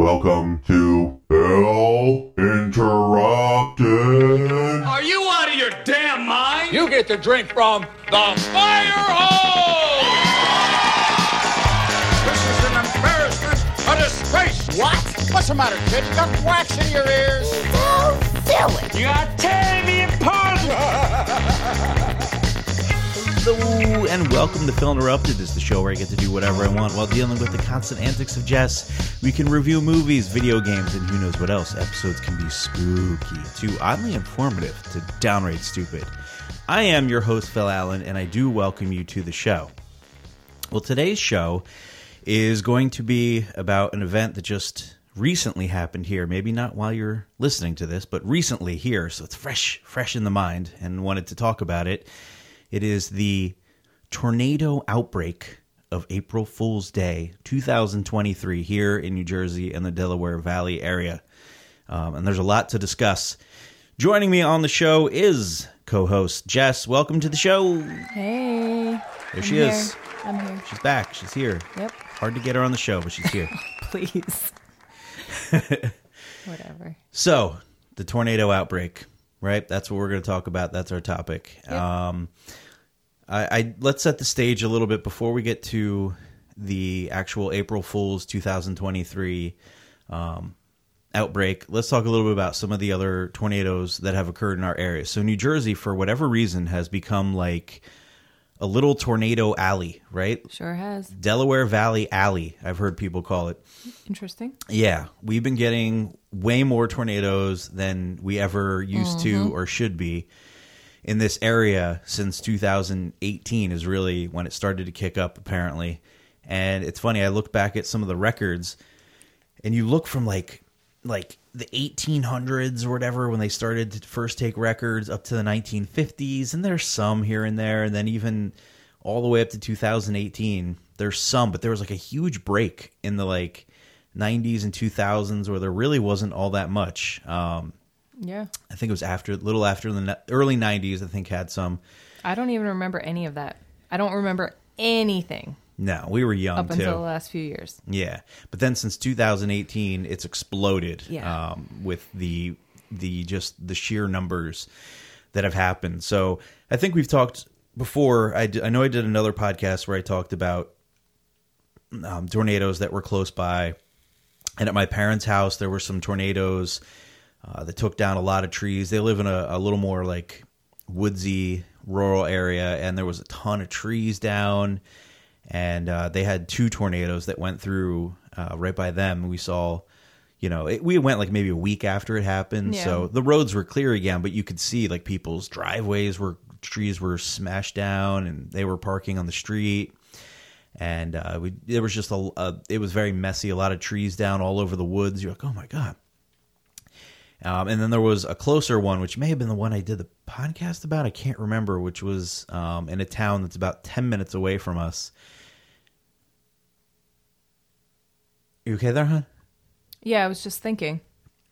Welcome to Bill Interrupted. Are you out of your damn mind? You get to drink from the fire hose! This is an embarrassment, a disgrace! What? What's the matter, kid? You got wax in your ears? Don't do it. You're tearing me apart! Hello and welcome to Film Interrupted. This is the show where I get to do whatever I want while dealing with the constant antics of Jess. We can review movies, video games, and who knows what else. Episodes can be spooky, to oddly informative, to downright stupid. I am your host, Phil Allen, and I do welcome you to the show. Well, today's show is going to be about an event that just recently happened here. Maybe not while you're listening to this, but recently here. So it's fresh, fresh in the mind, and wanted to talk about it. It is the tornado outbreak of April Fool's Day 2023 here in New Jersey and the Delaware Valley area. Um, and there's a lot to discuss. Joining me on the show is co host Jess. Welcome to the show. Hey. There she here. is. I'm here. She's back. She's here. Yep. Hard to get her on the show, but she's here. Please. Whatever. So, the tornado outbreak, right? That's what we're going to talk about. That's our topic. Um, I, I let's set the stage a little bit before we get to the actual April Fools 2023 um, outbreak. Let's talk a little bit about some of the other tornadoes that have occurred in our area. So, New Jersey, for whatever reason, has become like a little tornado alley, right? Sure has. Delaware Valley Alley, I've heard people call it. Interesting. Yeah, we've been getting way more tornadoes than we ever used to or should be in this area since 2018 is really when it started to kick up apparently. And it's funny, I look back at some of the records and you look from like like the 1800s or whatever when they started to first take records up to the 1950s and there's some here and there and then even all the way up to 2018 there's some but there was like a huge break in the like 90s and 2000s where there really wasn't all that much um Yeah. i think it was after a little after the early 90s i think had some I don't even remember any of that. I don't remember anything no we were young up too until the last few years. Yeah, but then since 2018, it's exploded. Yeah. Um, with the the just the sheer numbers that have happened. So I think we've talked before. I, d- I know I did another podcast where I talked about um, tornadoes that were close by, and at my parents' house there were some tornadoes uh, that took down a lot of trees. They live in a, a little more like woodsy rural area, and there was a ton of trees down and uh, they had two tornadoes that went through uh, right by them. We saw, you know, it, we went like maybe a week after it happened, Yeah. so the roads were clear again, but you could see like people's driveways were trees were smashed down, and they were parking on the street. And uh, we, there was just a, a, it was very messy. A lot of trees down all over the woods. You're like, oh my god. Um, and then there was a closer one, which may have been the one I did the podcast about. I can't remember, which was um, in a town that's about 10 minutes away from us. You okay there, huh? Yeah, I was just thinking.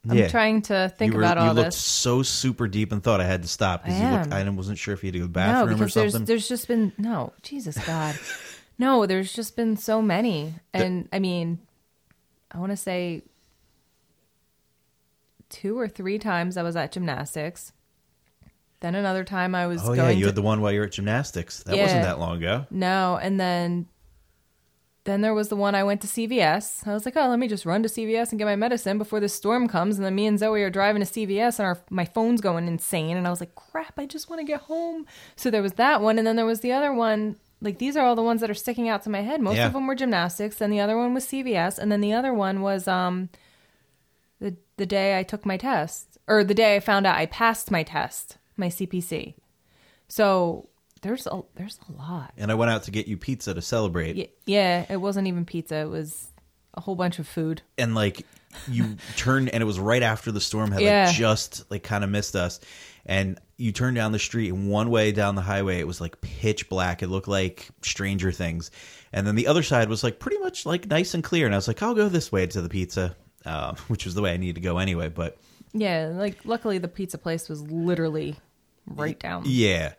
I'm Yeah. trying to think you were, about you all looked this. so super deep and thought I had to stop because I you looked. I wasn't sure if you had to go to the No, bathroom or because there's something. there's just been no Jesus God, no. There's just been so many, and I mean, I want to say two or three times I was at gymnastics. Then another time I was oh yeah, you to had the one while you were at gymnastics. That wasn't that long ago. No, and then then there was the one I went to CVS. I was like, "Oh, let me just run to CVS and get my medicine before this storm comes." And then me and Zoey are driving to CVS and our my phone's going insane and I was like, "Crap, I just want to get home." So there was that one and then there was the other one. Like these are all the ones that are sticking out to my head. Most Yeah. of them were gymnastics, then the other one was CVS, and then the other one was um the the day I took my test or the day I found out I passed my test, my CPC. So there's a there's a lot. And I went out to get you pizza to celebrate. Y- Yeah, it wasn't even pizza. It was a whole bunch of food. and like you turned and it was right after the storm had Yeah. like just like kind of missed us and you turned down the street and one way down the highway it was like pitch black it looked like stranger things and then the other side was like pretty much like nice and clear and i was like i'll go this way to the pizza um, which was the way i needed to go anyway but Yeah, like luckily the pizza place was literally right down. yeah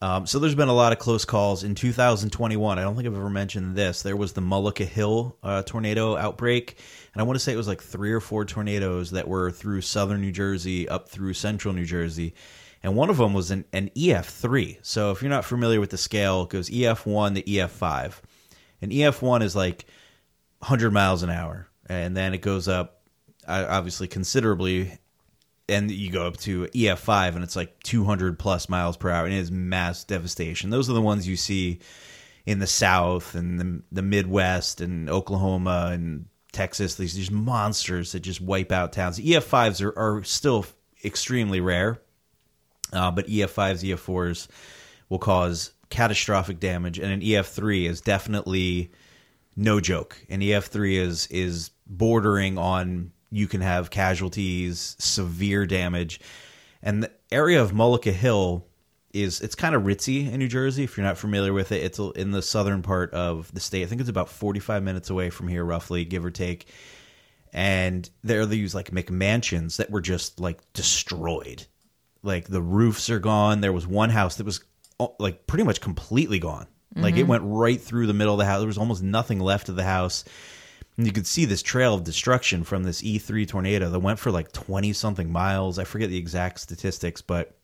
Um, so there's been a lot of close calls in 2021. I don't think I've ever mentioned this. There was the Mullica Hill uh, tornado outbreak, and I want to say it was like three or four tornadoes that were through southern New Jersey up through central New Jersey, and one of them was an, an EF3. So if you're not familiar with the scale, it goes EF1 to EF5, and EF1 is like 100 miles an hour, and then it goes up uh, obviously considerably and you go up to EF5 and it's like 200 plus miles per hour and it is mass devastation. Those are the ones you see in the South and the, the Midwest and Oklahoma and Texas. These these monsters that just wipe out towns. EF5s are, are still extremely rare, uh, but EF5s, EF4s will cause catastrophic damage, and an EF3 is definitely no joke. An EF3 is is bordering on you can have casualties, severe damage. And the area of Mullica Hill is it's kind of ritzy in New Jersey. If you're not familiar with it, it's in the southern part of the state. I think it's about 45 minutes away from here, roughly, give or take. And there are these like McMansions that were just like destroyed. Like the roofs are gone. There was one house that was like pretty much completely gone. Like it mm-hmm. went right through the middle of the house. There was almost nothing left of the house. And you could see this trail of destruction from this E3 tornado that went for like 20 something miles. I forget the exact statistics, but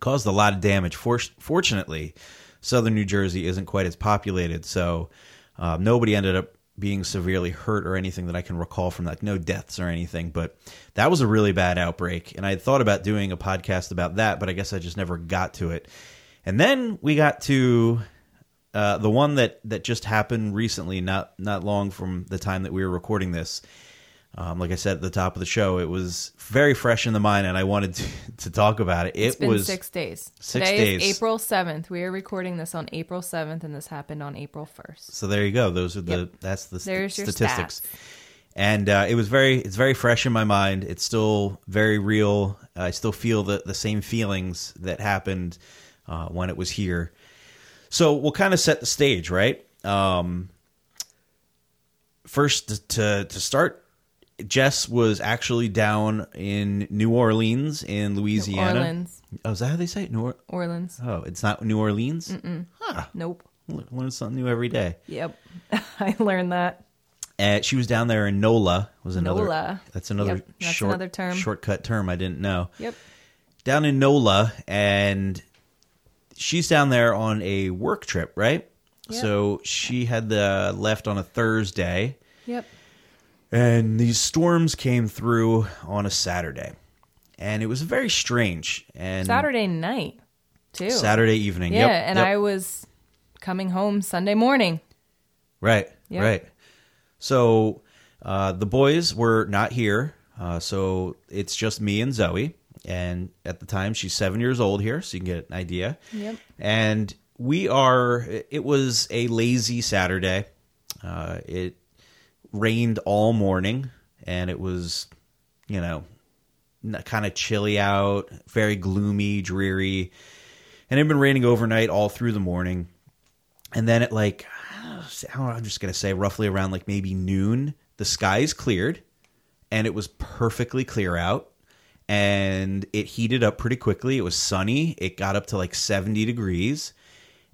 caused a lot of damage. For- fortunately, southern New Jersey isn't quite as populated, so um, nobody ended up being severely hurt or anything that I can recall from that. No deaths or anything, but that was a really bad outbreak. And I thought about doing a podcast about that, but I guess I just never got to it. And then we got to uh, the one that that just happened recently, not not long from the time that we were recording this. Um, like I said at the top of the show, it was very fresh in the mind, and I wanted to, to talk about it. It It's been was six days. six Today days. is April 7th. We are recording this on April 7th, and this happened on April 1st. so there you go. Those are the Yep. that's the st- statistics. And uh, it was very it's very fresh in my mind. It's still very real. I still feel the the same feelings that happened uh, when it was here. So we'll kind of set the stage, right? Um, first to to start, Jess was actually down in New Orleans in Louisiana. Orleans. Oh, is that how they say it? New or- Orleans. Oh, it's not New Orleans. Mm-mm. Huh. Nope. Learn something new every day. Yep. I learned that. Uh, she was down there in NOLA. Was another. NOLA. That's another Yep, that's short another term. shortcut term. I didn't know. Yep. Down in NOLA, and she's down there on a work trip, right? Yep. So she had the left on a Thursday, Yep. and these storms came through on a Saturday, and it was very strange. And Saturday night, too. Saturday evening. Yeah, Yep, and yep. I was coming home Sunday morning. Right. Right. So uh, the boys were not here. Uh, so it's just me and Zoey. And at the time, she's seven years old here, so you can get an idea. Yep. And we are, it was a lazy Saturday. Uh, it rained all morning, and it was, you know, kind of chilly out, very gloomy, dreary. And it had been raining overnight all through the morning. And then at like, I don't know, I'm just going to say roughly around like maybe noon, the skies cleared and it was perfectly clear out and it heated up pretty quickly. It was sunny. It got up to like 70 degrees.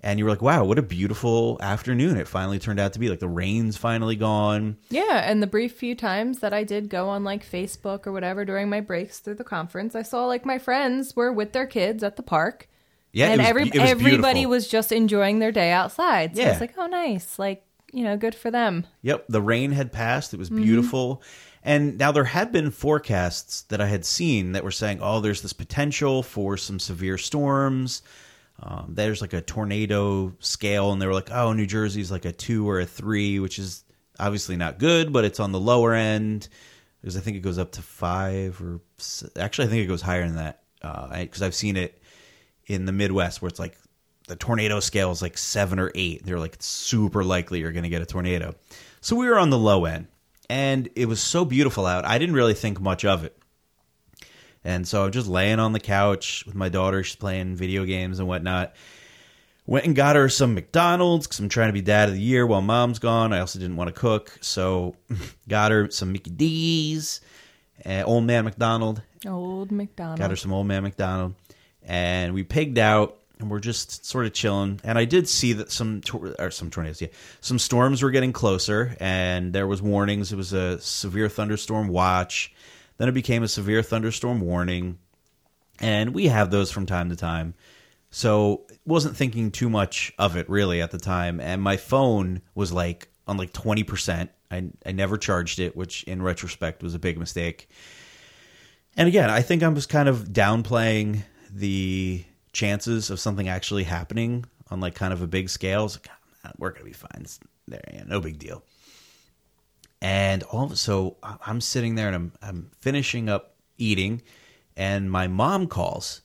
And you were like, wow, what a beautiful afternoon. It finally turned out to be like the rain's finally gone. Yeah, and the brief few times that I did go on like Facebook or whatever during my breaks through the conference, I saw like my friends were with their kids at the park. Yeah, and was, every, was everybody was just enjoying their day outside. So Yeah. it's like, oh, nice. Like, you know, good for them. Yep, the rain had passed. It was Mm-hmm. And now there had been forecasts that I had seen that were saying, oh, there's this potential for some severe storms. Um, there's like a tornado scale, and they were like, oh, New Jersey's like a two or a three, which is obviously not good, but it's on the lower end. Because I think it goes up to five or actually, I think it goes higher than that. Because I've seen it in the Midwest where it's like the tornado scale is like seven or eight. They're like super likely you're going to get a tornado. So we were on the low end, and it was so beautiful out. I didn't really think much of it, and so I'm just laying on the couch with my daughter. She's playing video games and whatnot. Went and got her some McDonald's because I'm trying to be dad of the year while mom's gone. I also didn't want to cook, so got her some Mickey D's, uh, Old Man McDonald, Old McDonald. Got her some old man McDonald, and we pigged out and we're just sort of chilling. And I did see that some tor- or some tornadoes, yeah, some storms were getting closer, and there was warnings. It was a severe thunderstorm watch. Then it became a severe thunderstorm warning, and we have those from time to time. So wasn't thinking too much of it really at the time, and my phone was like on like twenty percent. I I never charged it, which in retrospect was a big mistake. And again, I think I'm just kind of downplaying the chances of something actually happening on like kind of a big scale. It's like, "Ah, we're gonna be fine. It's, there, yeah, no big deal. And all so I'm sitting there and I'm I'm finishing up eating, and my mom calls,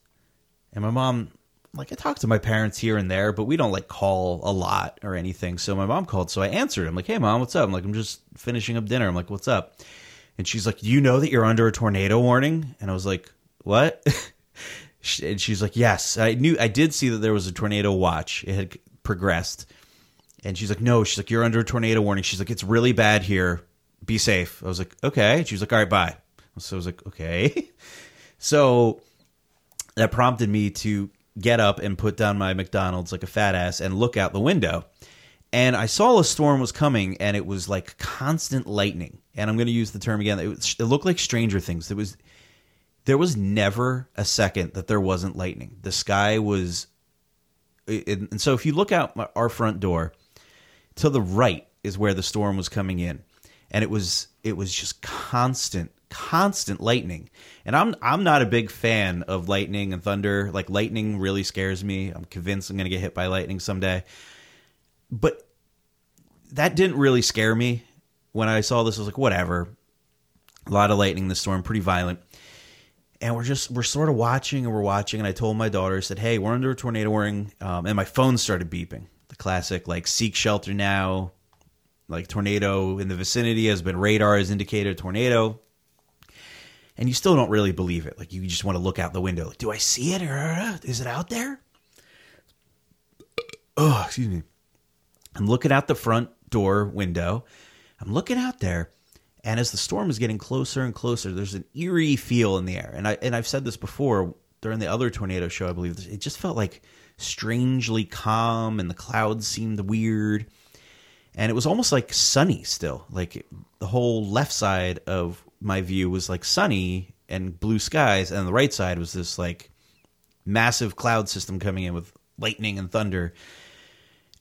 and my mom like I talk to my parents here and there, but we don't like call a lot or anything. So my mom called, so I answered. I'm like, "Hey, mom, what's up?" I'm like, "I'm just finishing up dinner." I'm like, "What's up?" And she's like, "You know that you're under a tornado warning?" And I was like, "What?" She- and she's like, "Yes, I knew. I did see that there was a tornado watch. It had progressed." And she's like, "No." She's like, "You're under a tornado warning." She's like, "It's really bad here. Be safe." I was like, "Okay." She was like, "All right, bye." So I was like, "Okay." so that prompted me to get up and put down my McDonald's like a fat ass and look out the window. And I saw a storm was coming, and it was like constant lightning. And I'm going to use the term again. It, was, it looked like Stranger Things. It was there was never a second that there wasn't lightning. The sky was, and so if you look out our front door, to the right is where the storm was coming in, and it was it was just constant, constant lightning. And I'm I'm not a big fan of lightning and thunder. Like lightning really scares me. I'm convinced I'm going to get hit by lightning someday. But that didn't really scare me when I saw this. I was like, whatever. A lot of lightning in the storm, pretty violent and we're just we're sort of watching and we're watching and i told my daughter I said hey we're under a tornado warning um, and my phone started beeping. The classic like seek shelter now like tornado in the vicinity has been radar has indicated tornado. And you still don't really believe it. Like you just want to look out the window like do i see it? Or uh, is it out there? Oh excuse me. I'm looking out the front door window. I'm looking out there and as the storm is getting closer and closer, there's an eerie feel in the air. And I and I've said this before during the other tornado show, I believe it just felt like strangely calm, and the clouds seemed weird, and it was almost like sunny still. Like the whole left side of my view was like sunny and blue skies, and the right side was this like massive cloud system coming in with lightning and thunder.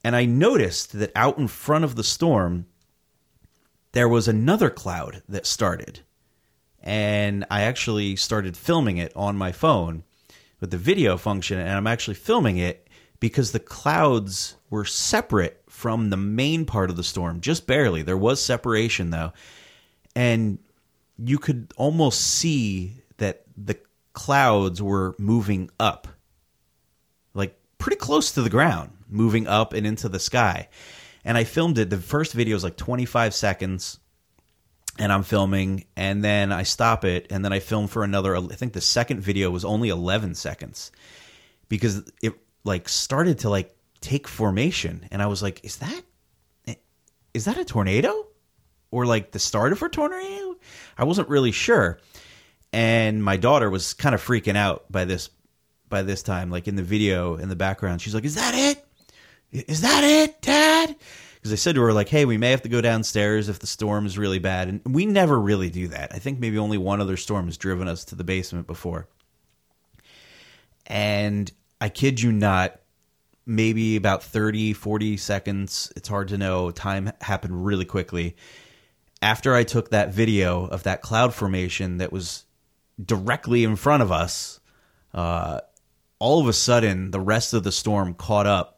And I noticed that out in front of the storm, there was another cloud that started. And I actually started filming it on my phone with the video function. And I'm actually filming it because the clouds were separate from the main part of the storm, just barely. There was separation though. And you could almost see that the clouds were moving up, like pretty close to the ground, moving up and into the sky and I filmed it. The first video is like 25 seconds, and I'm filming, and then I stop it, and then I film for another. I think the second video was only 11 seconds because it like started to like take formation, and I was like, "Is that eh, is that a tornado or like the start of a tornado?" I wasn't really sure, and my daughter was kind of freaking out by this by this time, like in the video in the background. She's like, "Is that it?" Is that it, Dad? Because I said to her, like, hey, we may have to go downstairs if the storm is really bad. And we never really do that. I think maybe only one other storm has driven us to the basement before. And I kid you not, maybe about 30, 40 seconds, it's hard to know, time happened really quickly. After I took that video of that cloud formation that was directly in front of us, uh, all of a sudden the rest of the storm caught up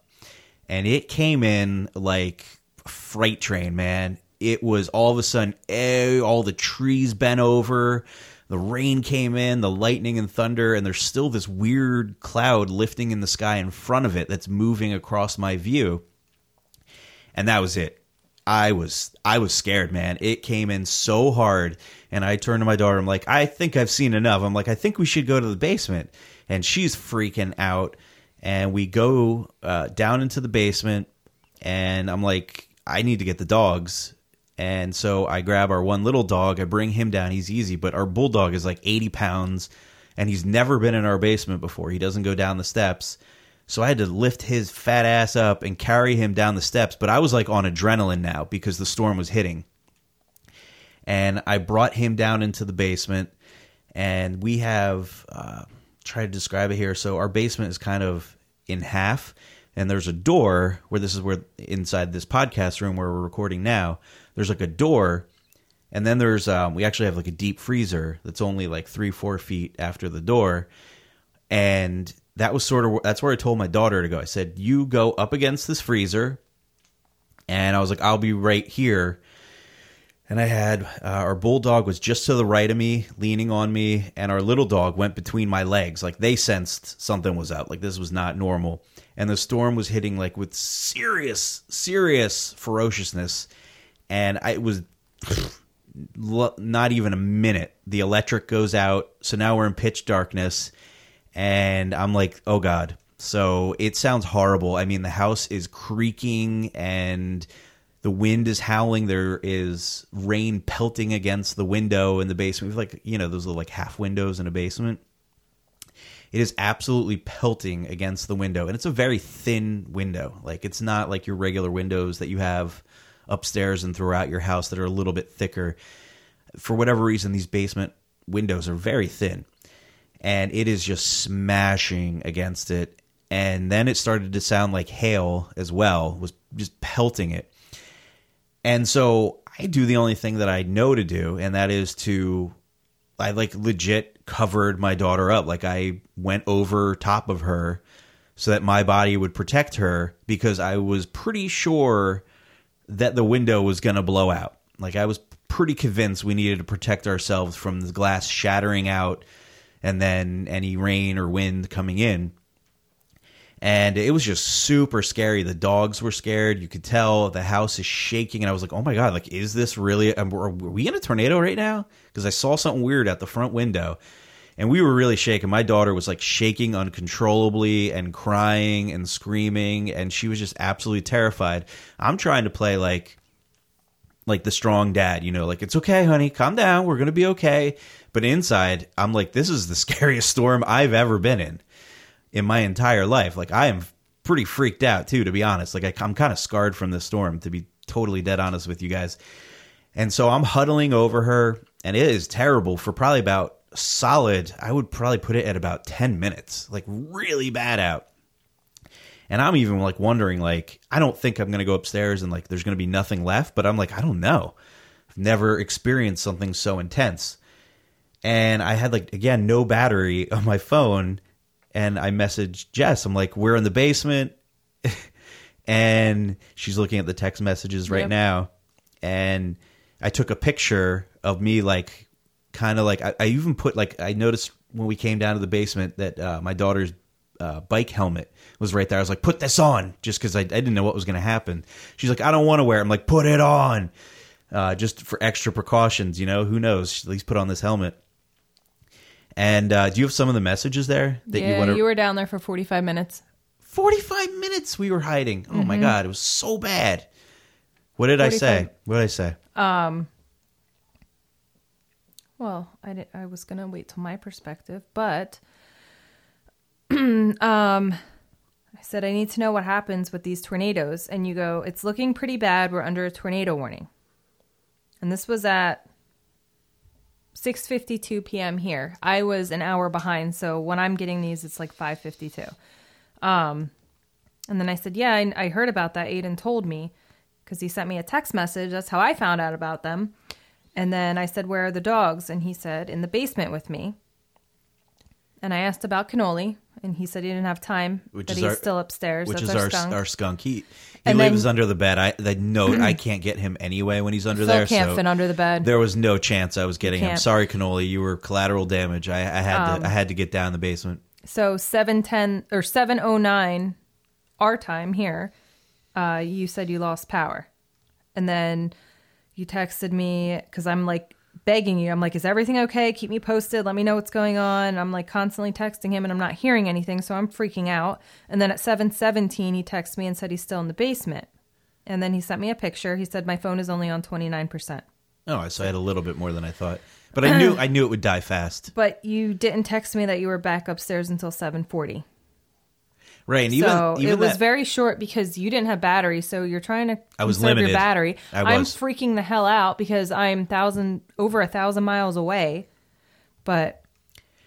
and it came in like freight train, man. It was all of a sudden, eh, all the trees bent over, the rain came in, the lightning and thunder, and there's still this weird cloud lifting in the sky in front of it that's moving across my view. And that was it. I was I was scared, man. It came in so hard, and I turned to my daughter. I'm like, I think I've seen enough. I'm like, I think we should go to the basement, and she's freaking out and we go uh, down into the basement and i'm like i need to get the dogs and so i grab our one little dog i bring him down he's easy but our bulldog is like 80 pounds and he's never been in our basement before he doesn't go down the steps So I had to lift his fat ass up and carry him down the steps. But I was like on adrenaline now because the storm was hitting. And I brought him down into the basement. And we have, uh, try to describe it here. So our basement is kind of in half. And there's a door where this is where inside this podcast room where we're recording now, there's like a door. And then there's, um, we actually have like a deep freezer that's only like three, four feet after the door. And that was sort of that's where I told my daughter to go. I said, "You go up against this freezer," and I was like, "I'll be right here." And I had uh, our bulldog was just to the right of me, leaning on me, and our little dog went between my legs. Like they sensed something was up. Like this was not normal. And the storm was hitting like with serious, serious ferociousness, and I, it was not even a minute. The electric goes out, so now we're in pitch darkness and I'm like, oh god. So it sounds horrible. I mean, the house is creaking and the wind is howling. There is rain pelting against the window in the basement. Like you know those little like half windows in a basement. It is absolutely pelting against the window, and it's a very thin window. Like it's not like your regular windows that you have upstairs and throughout your house that are a little bit thicker. For whatever reason, these basement windows are very thin and it is just smashing against it. And then it started to sound like hail as well, was just pelting it. And so I do the only thing that I know to do, and that is to, I like legit covered my daughter up. Like I went over top of her so that my body would protect her because I was pretty sure that the window was going to blow out. Like I was pretty convinced we needed to protect ourselves from the glass shattering out and then any rain or wind coming in. And it was just super scary. The dogs were scared. You could tell the house is shaking. And I was like, oh my God, like, is this really, are we in a tornado right now? Because I saw something weird at the front window and we were really shaking. My daughter was like shaking uncontrollably and crying and screaming, and she was just absolutely terrified. I'm trying to play like like the strong dad, you know, like it's okay, honey, calm down, we're gonna be okay. But inside, I'm like, this is the scariest storm I've ever been in in my entire life. Like I am pretty freaked out too, to be honest. Like I, I'm kind of scarred from the storm, to be totally dead honest with you guys. And so I'm huddling over her, and it is terrible for probably about solid. I would probably put it at about ten minutes, like really bad out. And I'm even like wondering, like, I don't think I'm to go upstairs and like there's to be nothing left, but I'm like, I don't know. I've never experienced something so intense. And I had like, again, no battery on my phone. And I messaged Jess. I'm like, we're in the basement. and she's looking at the text messages right yep. now. And I took a picture of me, like, kind of like, I, I, even put, like, I noticed when we came down to the basement that uh, my daughter's uh, bike helmet was right there. I was like, put this on, just because I, I, didn't know what was going to happen. She's like, I don't want to wear. it. I'm like, put it on, uh, just for extra precautions. You know, who knows? At least put on this helmet. And uh, do you have some of the messages there that yeah, you want to? You were down there for 45 minutes. 45 minutes we were hiding. Oh mm-hmm. my god, it was so bad. What did 45. I say? What did I say? Um. Well, I did, I was gonna wait till my perspective, but um, I said, I need to know what happens with these tornadoes. And you go, it's looking pretty bad. We're under a tornado warning. And this was at 6:52 p.m. here. I was an hour behind, so when I'm getting these, it's like 5:52. Um, and then I said, "Yeah, I, I heard about that. Aidan told me because he sent me a text message. That's how I found out about them." And then I said, "Where are the dogs?" And he said, "In the basement with me." And I asked about cannoli, and he said he didn't have time. Which that is he's our, still upstairs. Which That's is our, our skunk. Our skunk. He, he lives then, under the bed. I the no, I can't get him anyway when he's under Phil there. Can't so fit under the bed. There was no chance I was getting him. Sorry, cannoli. You were collateral damage. I, I had um, to. I had to get down the basement. So seven ten or seven oh nine, our time here. Uh, you said you lost power, and then you texted me because I'm like begging you. I'm like, is everything okay? Keep me posted. Let me know what's going on. I'm like constantly texting him and I'm not hearing anything. So I'm freaking out. And then at 717, he texts me and said he's still in the basement. And then he sent me a picture. He said, my phone is only on 29%. Oh, so I had a little bit more than I thought. But I knew I knew it would die fast. But you didn't text me that you were back upstairs until 740. Right, and even so even it was that, very short because you didn't have battery, so you're trying to I was limited. your battery. I am freaking the hell out because I'm thousand over a thousand miles away. But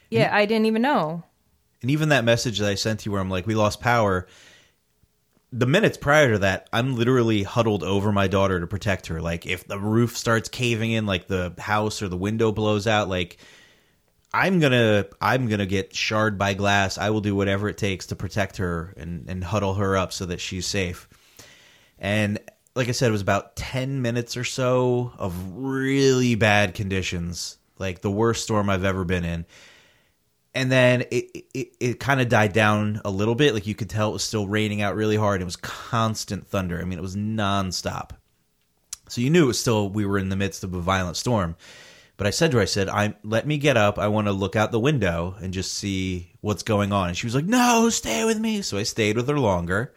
yeah, I didn't even know. and even that message that I sent you where I'm like, we lost power. The minutes prior to that, I'm literally huddled over my daughter to protect her. Like if the roof starts caving in, like the house or the window blows out, like I'm gonna I'm gonna get shard by glass. I will do whatever it takes to protect her and, and huddle her up so that she's safe. And like I said, it was about ten minutes or so of really bad conditions, like the worst storm I've ever been in. And then it it, it kind of died down a little bit. Like you could tell it was still raining out really hard. It was constant thunder. I mean, it was nonstop. So you knew it was still we were in the midst of a violent storm. But I said to her, I said, I let me get up. I want to look out the window and just see what's going on. And she was like, No, stay with me. So I stayed with her longer.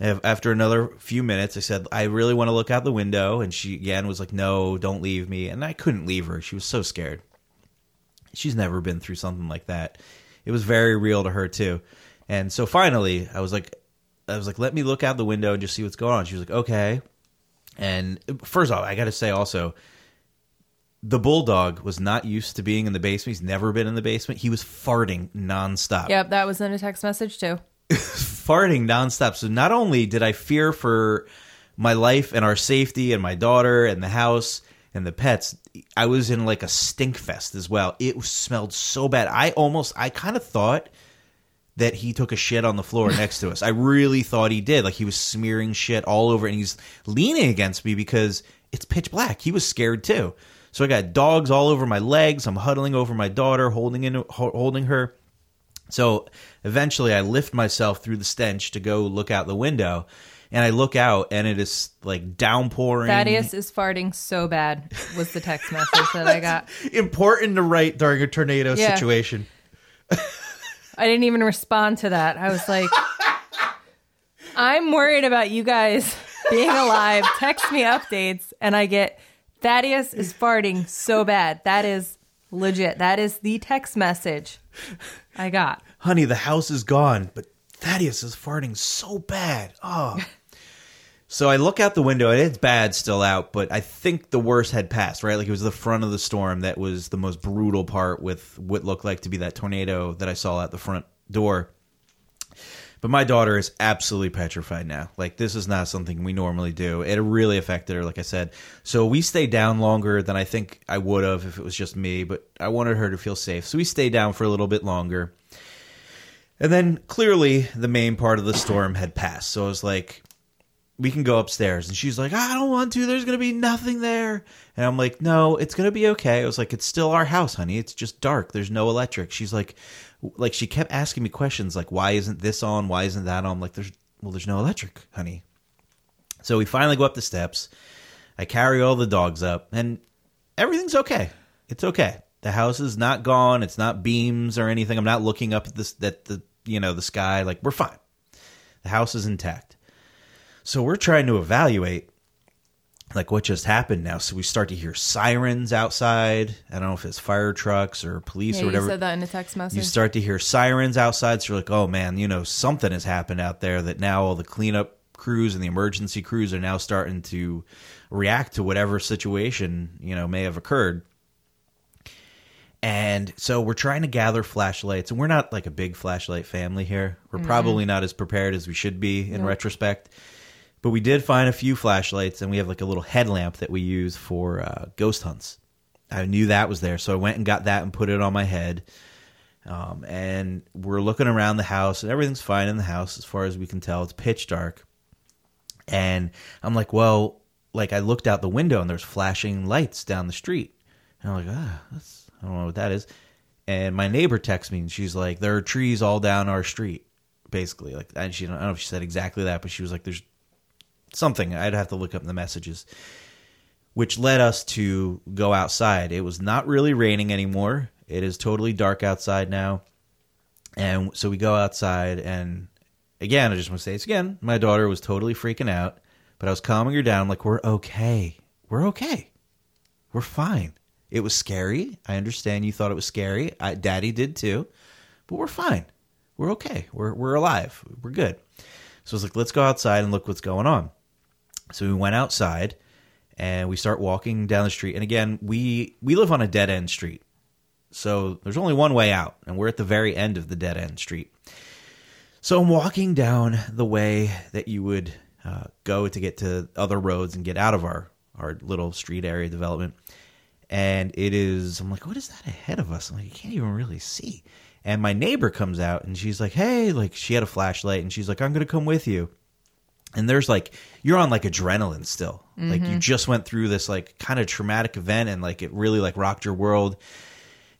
After another few minutes, I said, I really want to look out the window. And she again was like, No, don't leave me. And I couldn't leave her. She was so scared. She's never been through something like that. It was very real to her too. And so finally, I was like, I was like, let me look out the window and just see what's going on. She was like, okay. And uh, first off, I got to say also, the bulldog was not used to being in the basement. He's never been in the basement. He was farting nonstop. Yep, that was in a text message too. farting nonstop. So not only did I fear for my life and our safety and my daughter and the house and the pets, I was in like a stink fest as well. It smelled so bad. I almost, I kind of thought that he took a shit on the floor next to us. I really thought he did. Like he was smearing shit all over and he's leaning against me because it's pitch black. He was scared too. So I got dogs all over my legs. I'm huddling over my daughter, holding in, holding her. So eventually I lift myself through the stench to go look out the window. And I look out and it is like downpouring. Thaddeus is farting so bad was the text message that I got. Important to write during a tornado Yeah. situation. I didn't even respond to that. I was like, I'm worried about you guys being alive. Text me updates, and I get Thaddeus is farting so bad. That is legit. That is the text message I got. Honey, the house is gone, but Thaddeus is farting so bad. Oh. so I look out the window and it's bad still out, but I think the worst had passed, right? Like it was the front of the storm that was the most brutal part with what looked like to be that tornado that I saw at the front door. But my daughter is absolutely petrified now. Like this is not something we normally do. It really affected her, like I said. So we stayed down longer than I think I would have if it was just me. But I wanted her to feel safe, so we stayed down for a little bit longer. And then clearly the main part of the storm had passed. So I was like, we can go upstairs. And she's like, I don't want to. There's going to be nothing there. And I'm like, no, it's going to be okay. I was like, it's still our house, honey. It's just dark. There's no electric. She's like, like she kept asking me questions like, why isn't this on? Why isn't that on? Like, there's, well, there's no electric, honey. So we finally go up the steps. I carry all the dogs up and everything's okay. It's okay. The house is not gone. It's not beams or anything. I'm not looking up at this, that the, you know, the sky. Like we're fine. The house is intact. So we're trying to evaluate like what just happened now. So we start to hear sirens outside. I don't know if it's fire trucks or police Yeah, or you whatever. said that in a text message. You start to hear sirens outside. So you're like, oh man, you know, something has happened out there that now all the cleanup crews and the emergency crews are now starting to react to whatever situation, you know, may have occurred. And so we're trying to gather flashlights, and we're not like a big flashlight family here. We're mm-hmm. probably not as prepared as we should be in retrospect. But we did find a few flashlights, and we have like a little headlamp that we use for uh, ghost hunts. I knew that was there, so I went and got that and put it on my head. Um, and we're looking around the house, and everything's fine in the house as far as we can tell. It's pitch dark, and I'm like, well, like I looked out the window and there's flashing lights down the street, and I'm like, ah, that's I don't know what that is. And my neighbor texts me, and she's like, there are trees all down our street, basically. Like, and she I don't know if she said exactly that, but she was like, there's something. I'd have to look up the messages which led us to go outside. It was not really raining anymore. It is totally dark outside now. And so we go outside, and again, I just want to say this again. My daughter was totally freaking out, but I was calming her down, like, we're okay. We're okay. We're fine. It was scary. I understand you thought it was scary. I, Daddy did too, but we're fine. we're okay. We're we're alive. We're good. So I was like, let's go outside and look what's going on. So we went outside and we start walking down the street. And again, we we live on a dead end street. So there's only one way out, and we're at the very end of the dead end street. So I'm walking down the way that you would uh, go to get to other roads and get out of our our little street area development. And it is, I'm like, what is that ahead of us? I'm like, I can't even really see. And my neighbor comes out and she's like, hey, like she had a flashlight and she's like, I'm going to come with you. And there's like, you're on like adrenaline still. Like you mm-hmm. just went through this like kind of traumatic event and like it really like rocked your world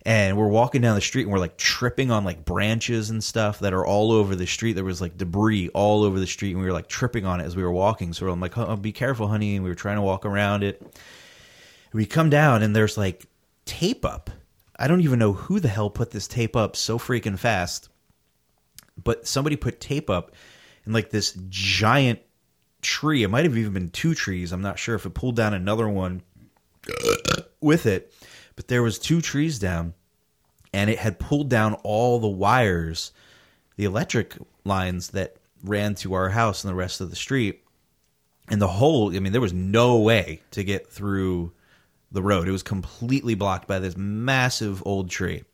and we're walking down the street and we're like tripping on like branches and stuff that are all over the street. There was like debris all over the street, and we were like tripping on it as we were walking. So I'm like, oh, "Be careful, honey!" And we were trying to walk around it. We come down and there's like tape up. I don't even know who the hell put this tape up so freaking fast, but somebody put tape up and like this giant tree. It might have even been two trees. I'm not sure if it pulled down another one with it but there was two trees down and it had pulled down all the wires the electric lines that ran to our house and the rest of the street and the whole i mean there was no way to get through the road it was completely blocked by this massive old tree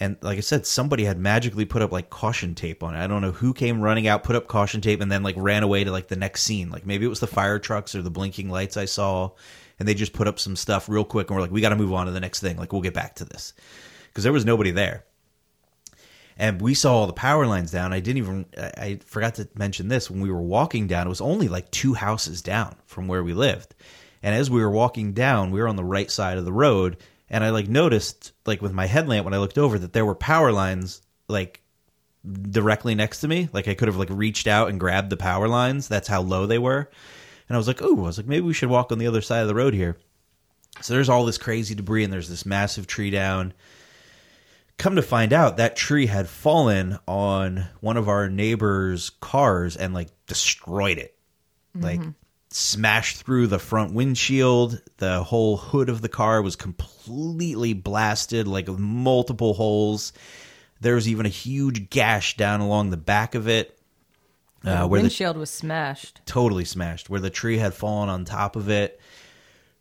and like i said somebody had magically put up like caution tape on it. I don't know who came running out put up caution tape and then like ran away to like the next scene. Like maybe it was the fire trucks or the blinking lights i saw and they just put up some stuff real quick and we're like we got to move on to the next thing. Like we'll get back to this. Because there was nobody there. And we saw all the power lines down. I didn't even I, forgot to mention this. When we were walking down it was only like two houses down from where we lived. And as we were walking down we were on the right side of the road and i like noticed like with my headlamp when i looked over that there were power lines like directly next to me like i could have like reached out and grabbed the power lines that's how low they were and I was like, oh, I was like, maybe we should walk on the other side of the road here. So there's all this crazy debris, and there's this massive tree down. Come to find out, that tree had fallen on one of our neighbor's cars and like destroyed it. Like mm-hmm. Smashed through the front windshield. The whole hood of the car was completely blasted, like with multiple holes. There was even a huge gash down along the back of it. Uh, the where the windshield was smashed. totally smashed where the tree had fallen on top of it.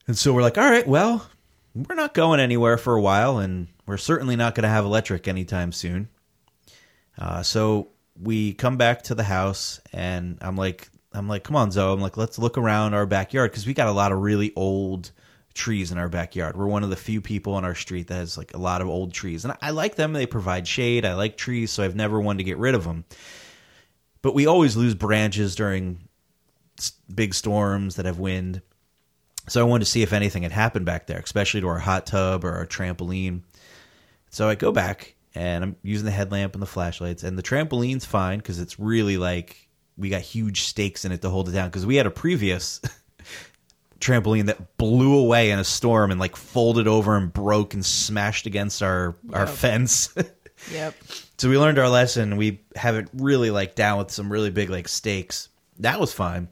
And so we're like, all right, well, we're not going anywhere for a while, and we're certainly not going to have electric anytime soon. Uh, so we come back to the house, and I'm like, I'm like, come on, Zoey. I'm like, let's look around our backyard because we got a lot of really old trees in our backyard. We're one of the few people on our street that has like a lot of old trees, and I like them. They provide shade. I like trees, so I've never wanted to get rid of them but we always lose branches during big storms that have wind. So I wanted to see if anything had happened back there, especially to our hot tub or our trampoline. So I go back and I'm using the headlamp and the flashlights, and the trampoline's fine because it's really like we got huge stakes in it to hold it down because we had a previous trampoline that blew away in a storm and like folded over and broke and smashed against our our fence. Yep. So we learned our lesson. We have it really like down with some really big like stakes. That was fine.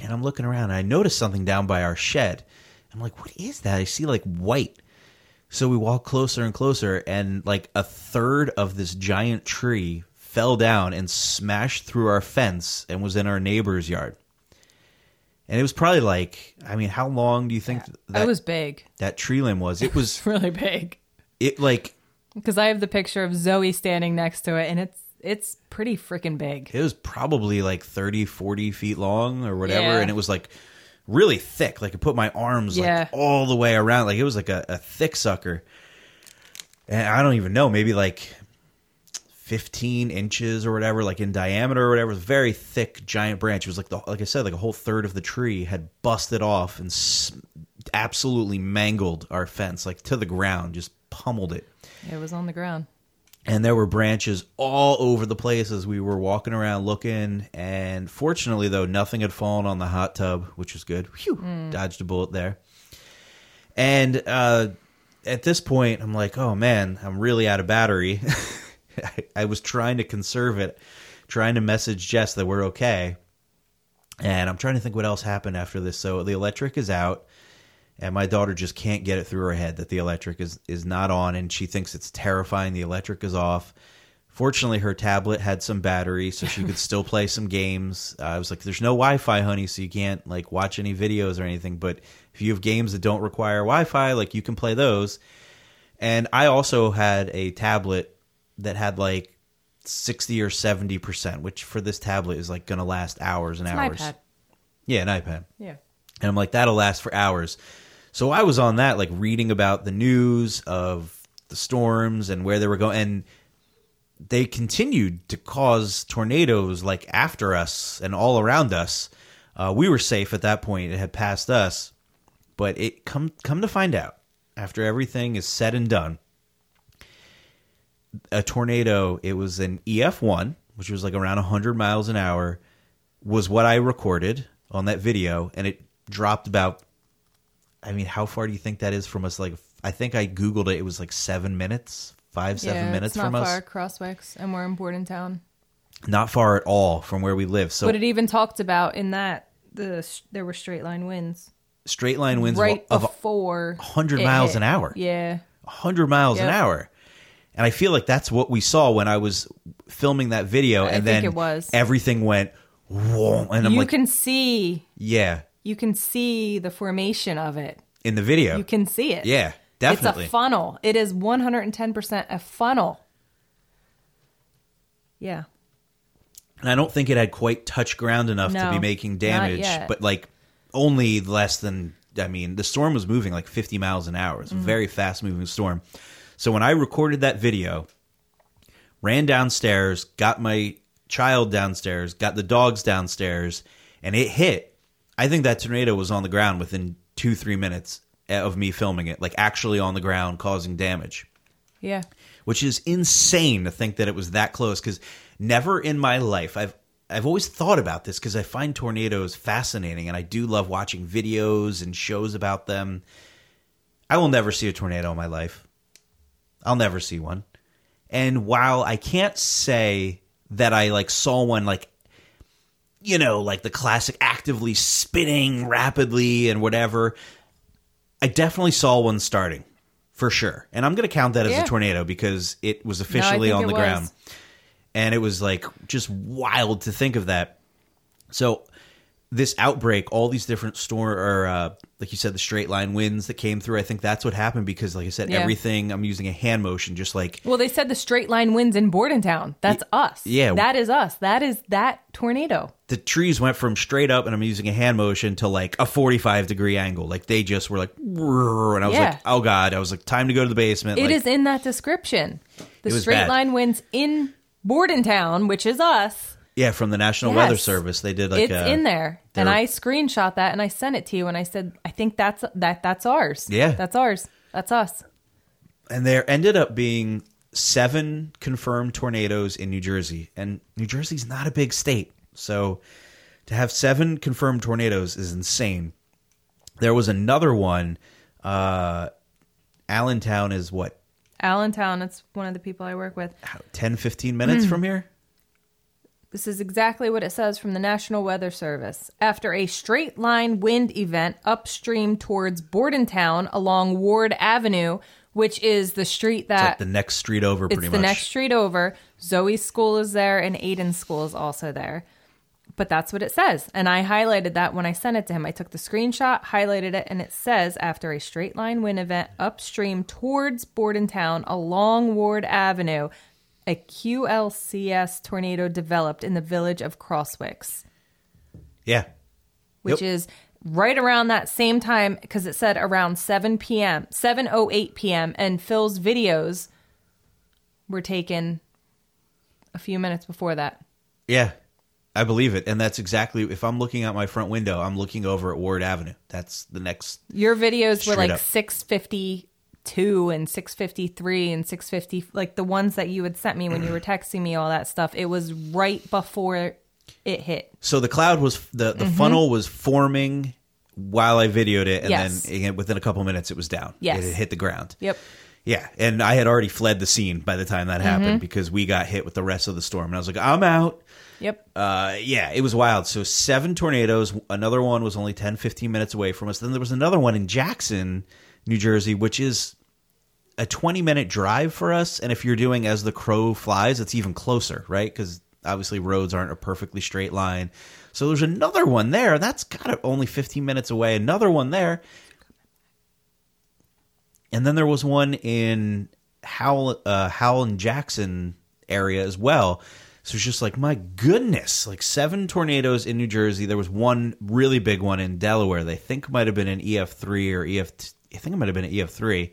And I'm looking around and I noticed something down by our shed. I'm like, what is that? I see like white. So we walk closer and closer, and like a third of this giant tree fell down and smashed through our fence and was in our neighbor's yard. And it was probably like, I mean, how long do you think that it was big. that tree limb was? It was really big. it like Because I have the picture of Zoey standing next to it, and it's it's pretty freaking big. it was probably like 30 40 feet long or whatever Yeah. and it was like really thick like it put my arms Yeah. like all the way around like it was like a, a thick sucker and i don't even know maybe like 15 inches or whatever like in diameter or whatever it was a very thick giant branch it was like the like i said like a whole third of the tree had busted off and s- absolutely mangled our fence like to the ground just pummeled it It was on the ground. and there were branches all over the place as we were walking around looking. And fortunately, though, nothing had fallen on the hot tub, which was good. Phew, dodged a bullet there. And uh, at this point, I'm like, oh man, I'm really out of battery. I, I was trying to conserve it, trying to message Jess that we're okay. And I'm trying to think what else happened after this. So the electric is out and my daughter just can't get it through her head that the electric is is not on and she thinks it's terrifying the electric is off Fortunately, her tablet had some battery, so she could still play some games. Uh, I was like, "There's no Wi-Fi, honey, so you can't like watch any videos or anything. But if you have games that don't require Wi-Fi, like you can play those." And I also had a tablet that had like sixty or seventy percent, which for this tablet is like going to last hours and It's an hours. iPad. Yeah, an iPad. Yeah. And I'm like, that'll last for hours. So I was on that, like reading about the news of the storms and where they were going. And they continued to cause tornadoes like after us and all around us. Uh, we were safe at that point; it had passed us. But it come come to find out, after everything is said and done, a tornado. It was an EF one, which was like around 100 miles an hour, was what I recorded on that video, and it dropped about. I mean, how far do you think that is from us? Like, I think I googled it. It was like seven minutes, five seven yeah, minutes it's not from us. far, Crosswicks, and we're in Bordentown. Not far at all from where we live. So but it even talked about in that the there were straight line winds straight line winds right of, before 100 miles hit. an hour. Yeah, 100 miles an hour. And I feel like that's what we saw when I was filming that video. I and then it was. everything went, whoa. And I'm you like, can see yeah, you can see the formation of it. in the video. You can see it. Yeah, definitely. It's a funnel. It is 110% a funnel. Yeah. and I don't think it had quite touched ground enough to be making damage, but like only less than, I mean, the storm was moving like 50 miles an hour. Mm-hmm. It's a very fast moving storm. So when I recorded that video, ran downstairs, got my child downstairs, got the dogs downstairs, and it hit. I think that tornado was on the ground within two, three minutes eh, of me filming it, like actually on the ground causing damage Yeah. which is insane to think that it was that close because never in my life I've I've always thought about this because I find tornadoes fascinating and I do love watching videos and shows about them. I will never see a tornado in my life. I'll never see one. And while I can't say that I like saw one like you know, like the classic actively spinning rapidly and whatever, I definitely saw one starting for sure. And I'm going to count that as Yeah. a tornado because it was officially think on the ground. And it was like just wild to think of that. So this outbreak, all these different storm or uh, like you said, the straight line winds that came through. I think that's what happened because, like I said, Yeah. everything. I'm using a hand motion, just like Well, they said the straight line winds in Bordentown. That's us. yeah. That is us. That is that tornado. the trees went from straight up, and I'm using a hand motion to like a 45 degree angle. Like they just were like, and I was Yeah. like, oh god, I was like, time to go to the basement. It like, is in that description. The straight bad. line winds in Bordentown, which is us. Yeah, from the National Yes. Weather Service, they did like it's a, in there. And they're- I screenshot that and I sent it to you and I said, I think that's that that's ours. Yeah. That's ours. That's us. and there ended up being seven confirmed tornadoes in New Jersey, and New Jersey's not a big state, so to have seven confirmed tornadoes is insane. There was another one. Uh, Allentown is what Allentown, it's one of the people I work with. how- 10, 15 minutes from here. This is exactly what it says from the National Weather Service. After a straight line wind event upstream towards Bordentown along Ward Avenue, which is the street that like the next street over, it's pretty the much. next street over. Zoey's school is there and Aidan's school is also there. But that's what it says. And I highlighted that when I sent it to him. I took the screenshot, highlighted it, and it says after a straight line wind event upstream towards Bordentown along Ward Avenue, a QLCS tornado developed in the village of Crosswicks, yeah, which Yep. is right around that same time because it said around 7 p.m., 7:08 p.m. and Phil's videos were taken a few minutes before that. yeah, I believe it, and that's exactly. If I'm looking out my front window, I'm looking over at Ward Avenue. That's the next. Your videos were like up. 652 and 653 and 650 like the ones that you had sent me when you were texting me all that stuff. It was right before it hit. So the cloud was the the funnel was forming while I videoed it, and Mm-hmm. Yes. then again, within a couple minutes, it was down. Yes. it hit the ground. Yep. Yeah, and I had already fled the scene by the time that Mm-hmm. happened because we got hit with the rest of the storm, and I was like, I'm out. Yep. Uh, yeah, it was wild. So seven tornadoes. Another one was only 10, 15 minutes away from us. Then there was another one in Jackson, New Jersey, which is a 20 minute drive for us. And if you're doing as the crow flies, it's even closer, right? Because obviously roads aren't a perfectly straight line. So there's another one there. That's kind of only 15 minutes away. Another one there. And then there was one in Howell, uh, Howell and Jackson area as well. So it's just like, my goodness, like seven tornadoes in New Jersey. There was one really big one in Delaware. They think might have been an EF3 or EF. I think it might have been an EF3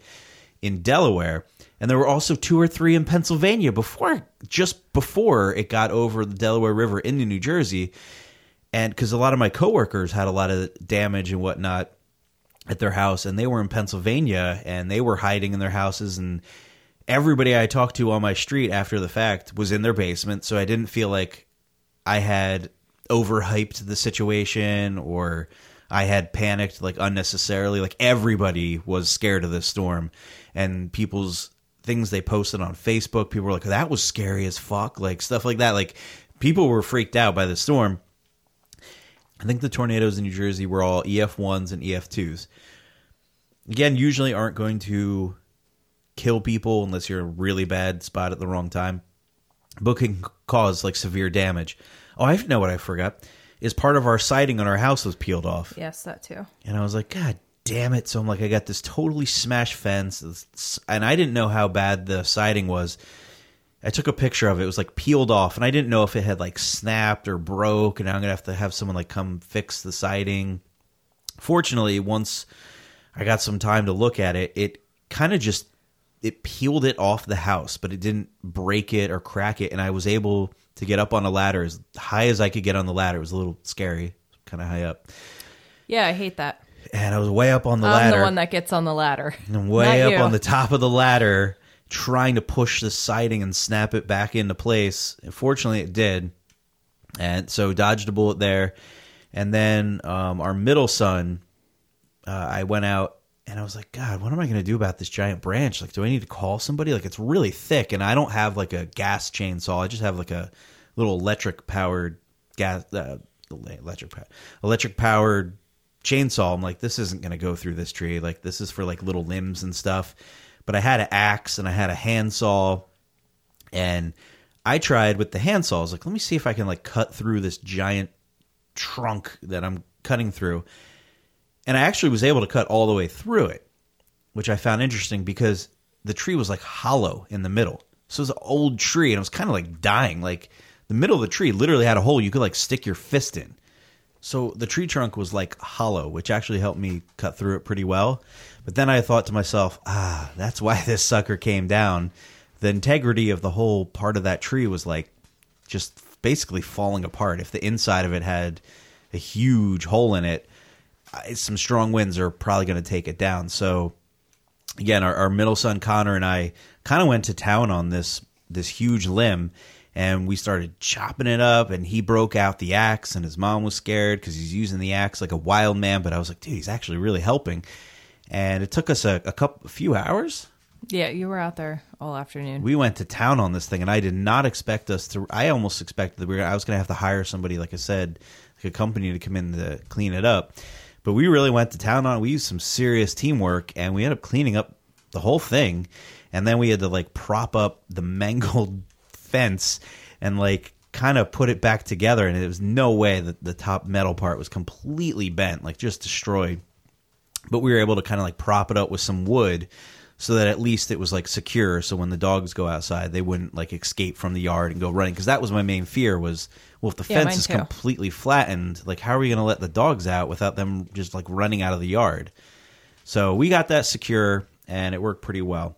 in Delaware. And there were also two or three in Pennsylvania before, just before it got over the Delaware River into New Jersey. And because a lot of my coworkers had a lot of damage and whatnot at their house, and they were in Pennsylvania and they were hiding in their houses. And everybody I talked to on my street after the fact was in their basement. So I didn't feel like I had overhyped the situation or I had panicked like unnecessarily. Like everybody was scared of this storm, and people's things they posted on Facebook, people were like, "That was scary as fuck," like stuff like that. Like people were freaked out by the storm. I think the tornadoes in New Jersey were all EF ones and EF twos. Again, usually aren't going to kill people unless you're in a really bad spot at the wrong time, but can cause like severe damage. Oh, I know what I forgot is part of our siding on our house was peeled off. Yes, that too. And I was like, God damn it. So I'm like, I got this totally smashed fence. And I didn't know how bad the siding was. I took a picture of it. It was like peeled off. And I didn't know if it had like snapped or broke. And I'm to have to have someone like come fix the siding. Fortunately, once I got some time to look at it, it kind of just it peeled it off the house, but it didn't break it or crack it. And I was able to get up on a ladder as high as I could get on the ladder. It was a little scary, kind of high up. Yeah, I hate that. And I was way up on the I'm ladder. the one that gets on the ladder. and way Not up you. on the top of the ladder, trying to push the siding and snap it back into place. And fortunately, it did. And so dodged a bullet there. And then um, our middle son, uh, I went out and I was like, God, what am I going to do about this giant branch? Like, do I need to call somebody? Like, it's really thick, and I don't have like a gas chainsaw. I just have like a little electric powered gas, uh, electric electric powered chainsaw. I'm like, this isn't going to go through this tree. Like, this is for like little limbs and stuff. But I had an axe and I had a handsaw, and I tried with the handsaw. I was like, let me see if I can like cut through this giant trunk that I'm cutting through. And I actually was able to cut all the way through it, which I found interesting because the tree was like hollow in the middle. So it was an old tree and it was kind of like dying. Like the middle of the tree literally had a hole you could like stick your fist in. So the tree trunk was like hollow, which actually helped me cut through it pretty well. But then I thought to myself, ah, that's why this sucker came down. The integrity of the whole part of that tree was like just basically falling apart. If the inside of it had a huge hole in it, some strong winds are probably going to take it down. So again, our, our middle son Connor and I kind of went to town on this this huge limb, and we started chopping it up. And he broke out the axe, and his mom was scared because he's using the axe like a wild man. But I was like, dude, he's actually really helping. And it took us a, a couple, a few hours. Yeah, you were out there all afternoon. We went to town on this thing, and I did not expect us to. I almost expected that we were. I was going to have to hire somebody, like I said, like a company to come in to clean it up. But we really went to town on. it. We used some serious teamwork, and we ended up cleaning up the whole thing. And then we had to like prop up the mangled fence and like kind of put it back together. And it was no way that the top metal part was completely bent, like just destroyed but we were able to kind of like prop it up with some wood so that at least it was like secure so when the dogs go outside they wouldn't like escape from the yard and go running because that was my main fear was well if the Yeah, fence is too. completely flattened like how are we going to let the dogs out without them just like running out of the yard so we got that secure and it worked pretty well